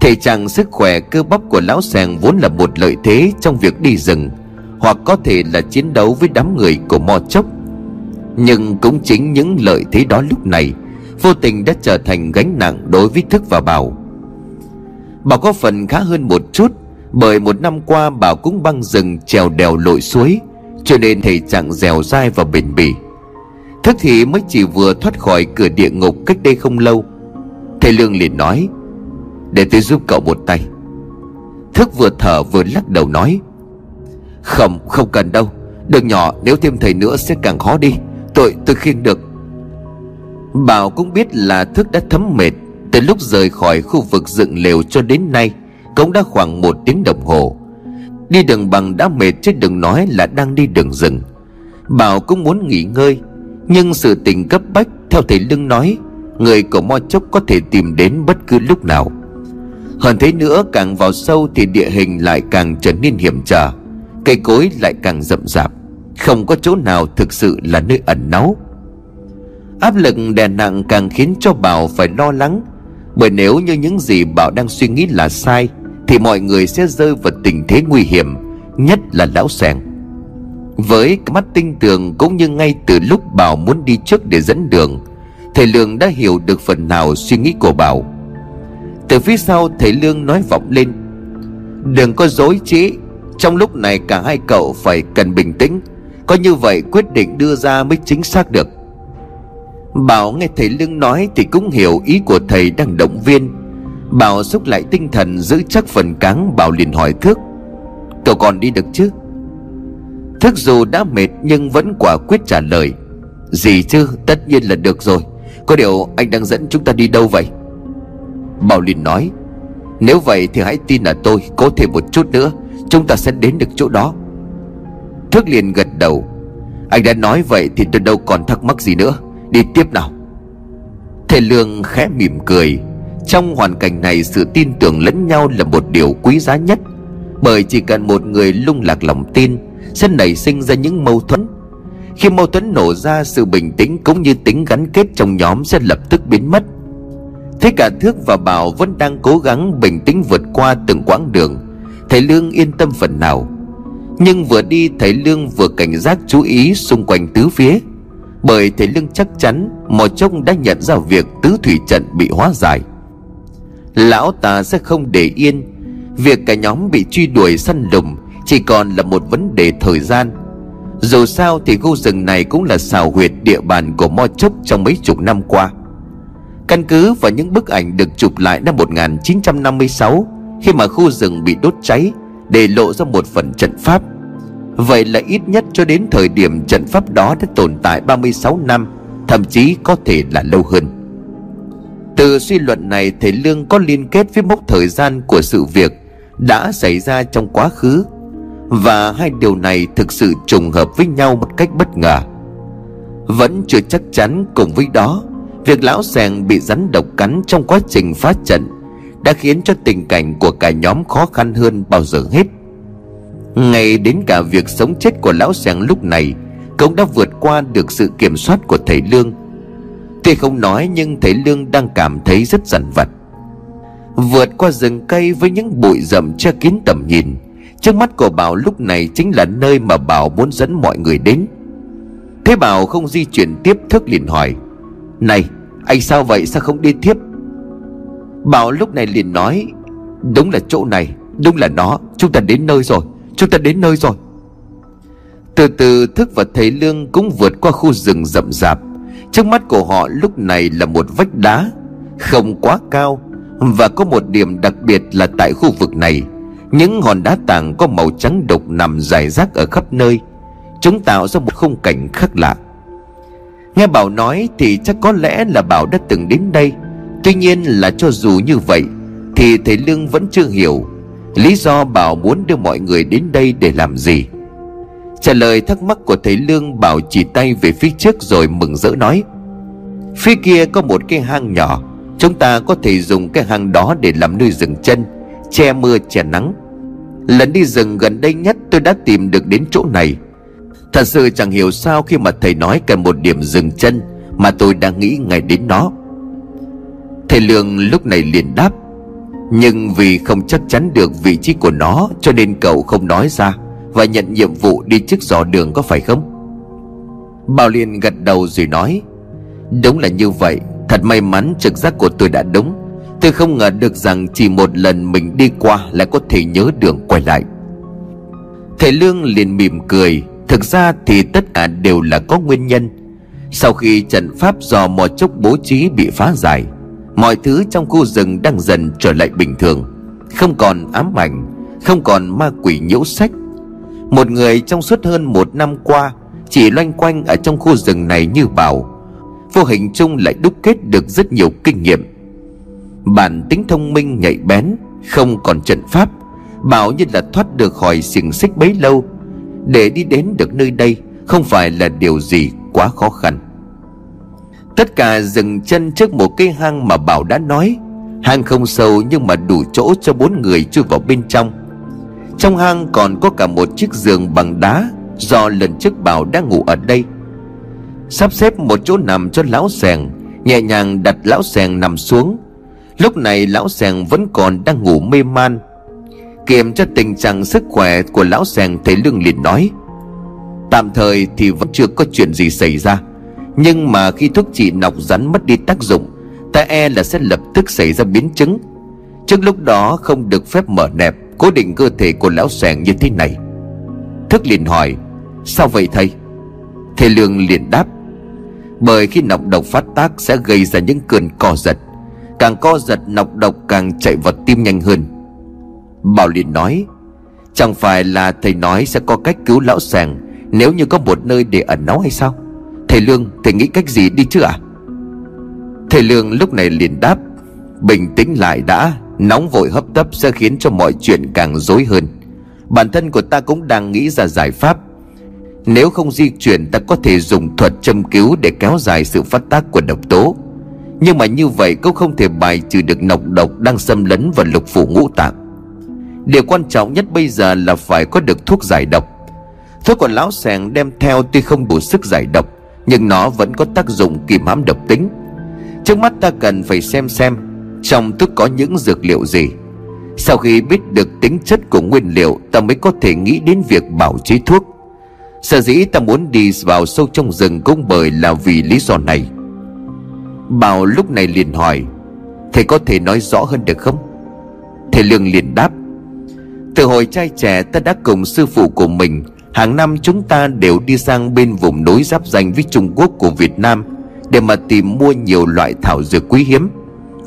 Thể trạng sức khỏe cơ bắp của lão sèng vốn là một lợi thế trong việc đi rừng, hoặc có thể là chiến đấu với đám người của mo chốc. Nhưng cũng chính những lợi thế đó lúc này, vô tình đã trở thành gánh nặng đối với thức và bảo bảo có phần khá hơn một chút, bởi một năm qua bảo cũng băng rừng trèo đèo lội suối, cho nên thể trạng dẻo dai và bền bỉ. Thức thì mới chỉ vừa thoát khỏi cửa địa ngục cách đây không lâu. Thầy lương liền nói, để tôi giúp cậu một tay. Thức vừa thở vừa lắc đầu nói, không không cần đâu. Đừng nhỏ nếu thêm thầy nữa sẽ càng khó đi. Tôi tôi khiêng được. Bảo cũng biết là thức đã thấm mệt từ lúc rời khỏi khu vực dựng lều cho đến nay, Cũng đã khoảng một tiếng đồng hồ. Đi đường bằng đã mệt chứ đừng nói là đang đi đường rừng. Bảo cũng muốn nghỉ ngơi, Nhưng sự tình cấp bách, Theo thầy lưng nói, Người của Mo Chốc có thể tìm đến bất cứ lúc nào. Hơn thế nữa, càng vào sâu Thì địa hình lại càng trở nên hiểm trở, Cây cối lại càng rậm rạp, Không có chỗ nào thực sự là nơi ẩn náu. Áp lực đè nặng càng khiến cho Bảo phải lo lắng bởi nếu như những gì Bảo đang suy nghĩ là sai, Thì mọi người sẽ rơi vào tình thế nguy hiểm, Nhất là lão sèng Với mắt tinh tường cũng như ngay từ lúc Bảo muốn đi trước để dẫn đường, Thầy Lương đã hiểu được phần nào suy nghĩ của Bảo. Từ phía sau, thầy Lương nói vọng lên, Đừng có dối trí, Trong lúc này cả hai cậu phải cần bình tĩnh, Có như vậy quyết định đưa ra mới chính xác được. Bảo nghe thầy Lương nói thì cũng hiểu ý của thầy đang động viên. Bảo xúc lại tinh thần giữ chắc phần cáng, Bảo liền hỏi Thước, Cậu còn đi được chứ? Thức dù đã mệt nhưng vẫn quả quyết trả lời, Gì chứ, tất nhiên là được rồi. Có điều anh đang dẫn chúng ta đi đâu vậy? Bảo liền nói, Nếu vậy thì hãy tin là tôi, Cố thêm một chút nữa, Chúng ta sẽ đến được chỗ đó. Thức liền gật đầu, Anh đã nói vậy thì tôi đâu còn thắc mắc gì nữa. Đi tiếp nào. Thầy Lương khẽ mỉm cười. Trong hoàn cảnh này, sự tin tưởng lẫn nhau là một điều quý giá nhất. Bởi chỉ cần một người lung lạc lòng tin, Sẽ nảy sinh ra những mâu thuẫn. Khi mâu thuẫn nổ ra, sự bình tĩnh cũng như tính gắn kết trong nhóm sẽ lập tức biến mất. Thế cả Thước và Bảo vẫn đang cố gắng bình tĩnh vượt qua từng quãng đường. Thầy Lương yên tâm phần nào. Nhưng vừa đi, thầy Lương vừa cảnh giác chú ý xung quanh tứ phía bởi thầy lương chắc chắn, mò trông đã nhận ra việc tứ thủy trận bị hóa giải. Lão ta sẽ không để yên. Việc cả nhóm bị truy đuổi săn lùng chỉ còn là một vấn đề thời gian. Dù sao thì khu rừng này cũng là xào huyệt địa bàn của mo chốc trong mấy chục năm qua. Căn cứ vào những bức ảnh được chụp lại năm 1956 khi mà khu rừng bị đốt cháy, để lộ ra một phần trận pháp Vậy là ít nhất cho đến thời điểm trận pháp đó đã tồn tại 36 năm, Thậm chí có thể là lâu hơn. Từ suy luận này, Thầy Lương có liên kết với mốc thời gian của sự việc Đã xảy ra trong quá khứ. Và hai điều này thực sự trùng hợp với nhau một cách bất ngờ. Vẫn chưa chắc chắn cùng với đó, Việc lão sèng bị rắn độc cắn trong quá trình phá trận Đã khiến cho tình cảnh của cả nhóm khó khăn hơn bao giờ hết ngay đến cả việc sống chết của lão sàng lúc này Cũng đã vượt qua được sự kiểm soát của thầy Lương. Tuy không nói, nhưng thầy Lương đang cảm thấy rất dằn vặt. Vượt qua rừng cây với những bụi rậm che kín tầm nhìn, Trước mắt của Bảo lúc này chính là nơi mà Bảo muốn dẫn mọi người đến. Thế Bảo không di chuyển tiếp, thức liền hỏi, Này, anh sao vậy? Sao không đi tiếp? Bảo lúc này liền nói, Đúng là chỗ này, Đúng là nó, Chúng ta đến nơi rồi. Chúng ta đến nơi rồi. Từ từ thức và thầy Lương cũng vượt qua khu rừng rậm rạp. Trước mắt của họ lúc này là một vách đá, Không quá cao, Và có một điểm đặc biệt là tại khu vực này. Những hòn đá tảng có màu trắng đục nằm dài rác ở khắp nơi. Chúng tạo ra một khung cảnh khác lạ. Nghe Bảo nói thì chắc có lẽ là Bảo đã từng đến đây. Tuy nhiên là cho dù như vậy, Thì thầy Lương vẫn chưa hiểu. Lý do Bảo muốn đưa mọi người đến đây để làm gì? Trả lời thắc mắc của thầy Lương, Bảo chỉ tay về phía trước rồi mừng rỡ nói, Phía kia có một cái hang nhỏ, Chúng ta có thể dùng cái hang đó để làm nơi dừng chân, Che mưa, che nắng. Lần đi rừng gần đây nhất tôi đã tìm được đến chỗ này. Thật sự chẳng hiểu sao khi mà thầy nói cần một điểm dừng chân Mà tôi đang nghĩ ngay đến nó. Thầy Lương lúc này liền đáp nhưng vì không chắc chắn được vị trí của nó, Cho nên cậu không nói ra Và nhận nhiệm vụ đi trước dò đường có phải không? Bảo Liên gật đầu rồi nói, Đúng là như vậy. Thật may mắn trực giác của tôi đã đúng. Tôi không ngờ được rằng chỉ một lần mình đi qua Lại có thể nhớ đường quay lại. Thầy Lương liền mỉm cười. Thực ra thì tất cả đều là có nguyên nhân. Sau khi trận pháp do mò chốc bố trí bị phá giải mọi thứ trong khu rừng đang dần trở lại bình thường. Không còn ám ảnh, không còn ma quỷ nhiễu sách. Một người trong suốt hơn một năm qua chỉ loanh quanh ở trong khu rừng này như bảo. Vô hình chung lại đúc kết được rất nhiều kinh nghiệm. Bản tính thông minh nhạy bén, Không còn trận pháp, Bảo như là thoát được khỏi xiềng xích bấy lâu. Để đi đến được nơi đây Không phải là điều gì quá khó khăn. Tất cả dừng chân trước một cái hang mà Bảo đã nói. Hang không sâu nhưng mà đủ chỗ cho bốn người chui vào bên trong. Trong hang còn có cả một chiếc giường bằng đá Do lần trước Bảo đã ngủ ở đây. Sắp xếp một chỗ nằm cho lão sèng Nhẹ nhàng đặt lão sèng nằm xuống. Lúc này lão sèng vẫn còn đang ngủ mê man. Kiểm cho tình trạng sức khỏe của lão sèng Thầy Lương liền nói, Tạm thời thì vẫn chưa có chuyện gì xảy ra. Nhưng mà khi thuốc trị nọc rắn mất đi tác dụng, Ta e là sẽ lập tức xảy ra biến chứng. Trước lúc đó không được phép mở nẹp, Cố định cơ thể của lão sẻng như thế này. Thức liền hỏi, Sao vậy thầy? Thầy Lương liền đáp, Bởi khi nọc độc phát tác sẽ gây ra những cơn co giật, Càng co giật nọc độc càng chạy vào tim nhanh hơn. Bảo liền nói, Chẳng phải là thầy nói sẽ có cách cứu lão sàng Nếu như có một nơi để ẩn náu hay sao? Thầy Lương, thầy nghĩ cách gì đi chứ à Thầy Lương lúc này liền đáp, Bình tĩnh lại đã, Nóng vội hấp tấp sẽ khiến cho mọi chuyện càng rối hơn. Bản thân của ta cũng đang nghĩ ra giải pháp. Nếu không di chuyển, ta có thể dùng thuật châm cứu Để kéo dài sự phát tác của độc tố. Nhưng mà như vậy cũng không thể bài trừ được nọc độc Đang xâm lấn vào lục phủ ngũ tạng. Điều quan trọng nhất bây giờ là phải có được thuốc giải độc. Thuốc của lão sàng đem theo tuy không đủ sức giải độc nhưng nó vẫn có tác dụng kìm hãm độc tính. Trước mắt ta cần phải xem xem Trong thuốc có những dược liệu gì. Sau khi biết được tính chất của nguyên liệu, Ta mới có thể nghĩ đến việc bảo chế thuốc. Sở dĩ ta muốn đi vào sâu trong rừng cũng bởi là vì lý do này. Bảo lúc này liền hỏi, Thầy có thể nói rõ hơn được không? Thầy Lương liền đáp, từ hồi trai trẻ ta đã cùng sư phụ của mình Hàng năm chúng ta đều đi sang bên vùng núi giáp danh với Trung Quốc của Việt Nam Để mà tìm mua nhiều loại thảo dược quý hiếm.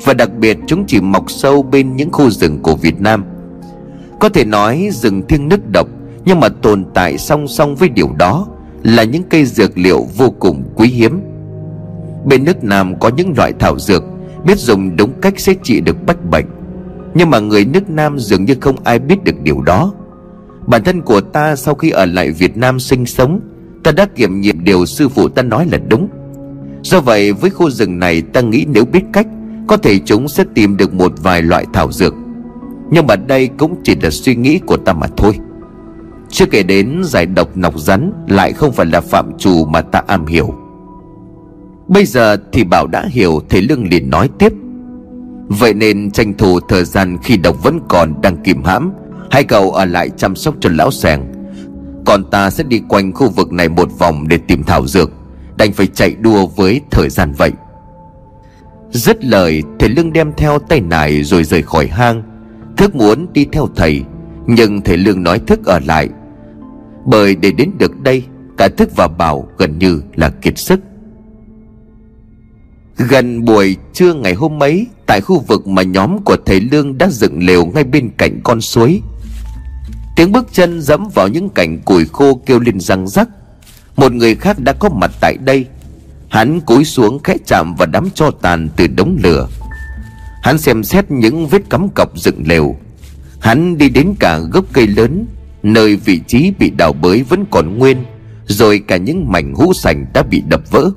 Và đặc biệt chúng chỉ mọc sâu bên những khu rừng của Việt Nam. Có thể nói rừng thiêng nước độc, Nhưng mà tồn tại song song với điều đó Là những cây dược liệu vô cùng quý hiếm. Bên nước Nam có những loại thảo dược, Biết dùng đúng cách sẽ trị được bách bệnh. Nhưng mà người nước Nam dường như không ai biết được điều đó. Bản thân của ta sau khi ở lại Việt Nam sinh sống, Ta đã kiểm nghiệm điều sư phụ ta nói là đúng. Do vậy, với khu rừng này, ta nghĩ nếu biết cách, Có thể chúng sẽ tìm được một vài loại thảo dược. Nhưng mà đây cũng chỉ là suy nghĩ của ta mà thôi. Chưa kể đến giải độc nọc rắn Lại không phải là phạm trù mà ta am hiểu. Bây giờ thì Bảo đã hiểu, Thầy Lương liền nói tiếp. Vậy nên tranh thủ thời gian khi độc vẫn còn đang kìm hãm Hai cậu ở lại chăm sóc cho lão sèng Còn ta sẽ đi quanh khu vực này một vòng để tìm thảo dược. Đành phải chạy đua với thời gian vậy. Dứt lời, Thầy Lương đem theo tay nải rồi rời khỏi hang. Thức muốn đi theo thầy, Nhưng thầy Lương nói Thức ở lại. Bởi để đến được đây, Cả Thức và Bảo gần như là kiệt sức. Gần buổi trưa ngày hôm ấy, Tại khu vực mà nhóm của thầy Lương đã dựng lều ngay bên cạnh con suối Tiếng bước chân dẫm vào những cành củi khô kêu lên răng rắc. Một người khác đã có mặt tại đây. Hắn cúi xuống khẽ chạm vào đám cho tàn từ đống lửa. Hắn xem xét những vết cắm cọc dựng lều. Hắn đi đến cả gốc cây lớn, Nơi vị trí bị đào bới vẫn còn nguyên, Rồi cả những mảnh hũ sành đã bị đập vỡ.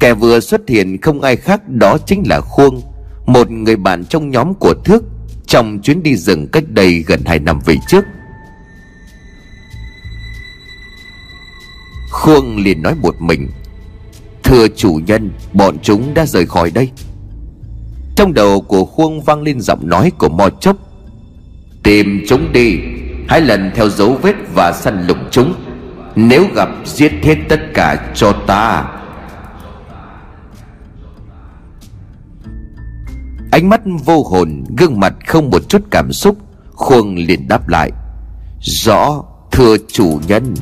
Kẻ vừa xuất hiện không ai khác đó chính là Khuông, Một người bạn trong nhóm của Thước. Trong chuyến đi rừng cách đây gần 2 năm về trước, Khuông liền nói một mình, Thưa chủ nhân, Bọn chúng đã rời khỏi đây. Trong đầu của Khuông vang lên giọng nói của Mo Chốc, Tìm chúng đi, Hãy lần theo dấu vết và săn lùng chúng. Nếu gặp, giết hết tất cả cho ta. Ánh mắt vô hồn, Gương mặt không một chút cảm xúc Khuông liền đáp lại. Rõ, thưa chủ nhân.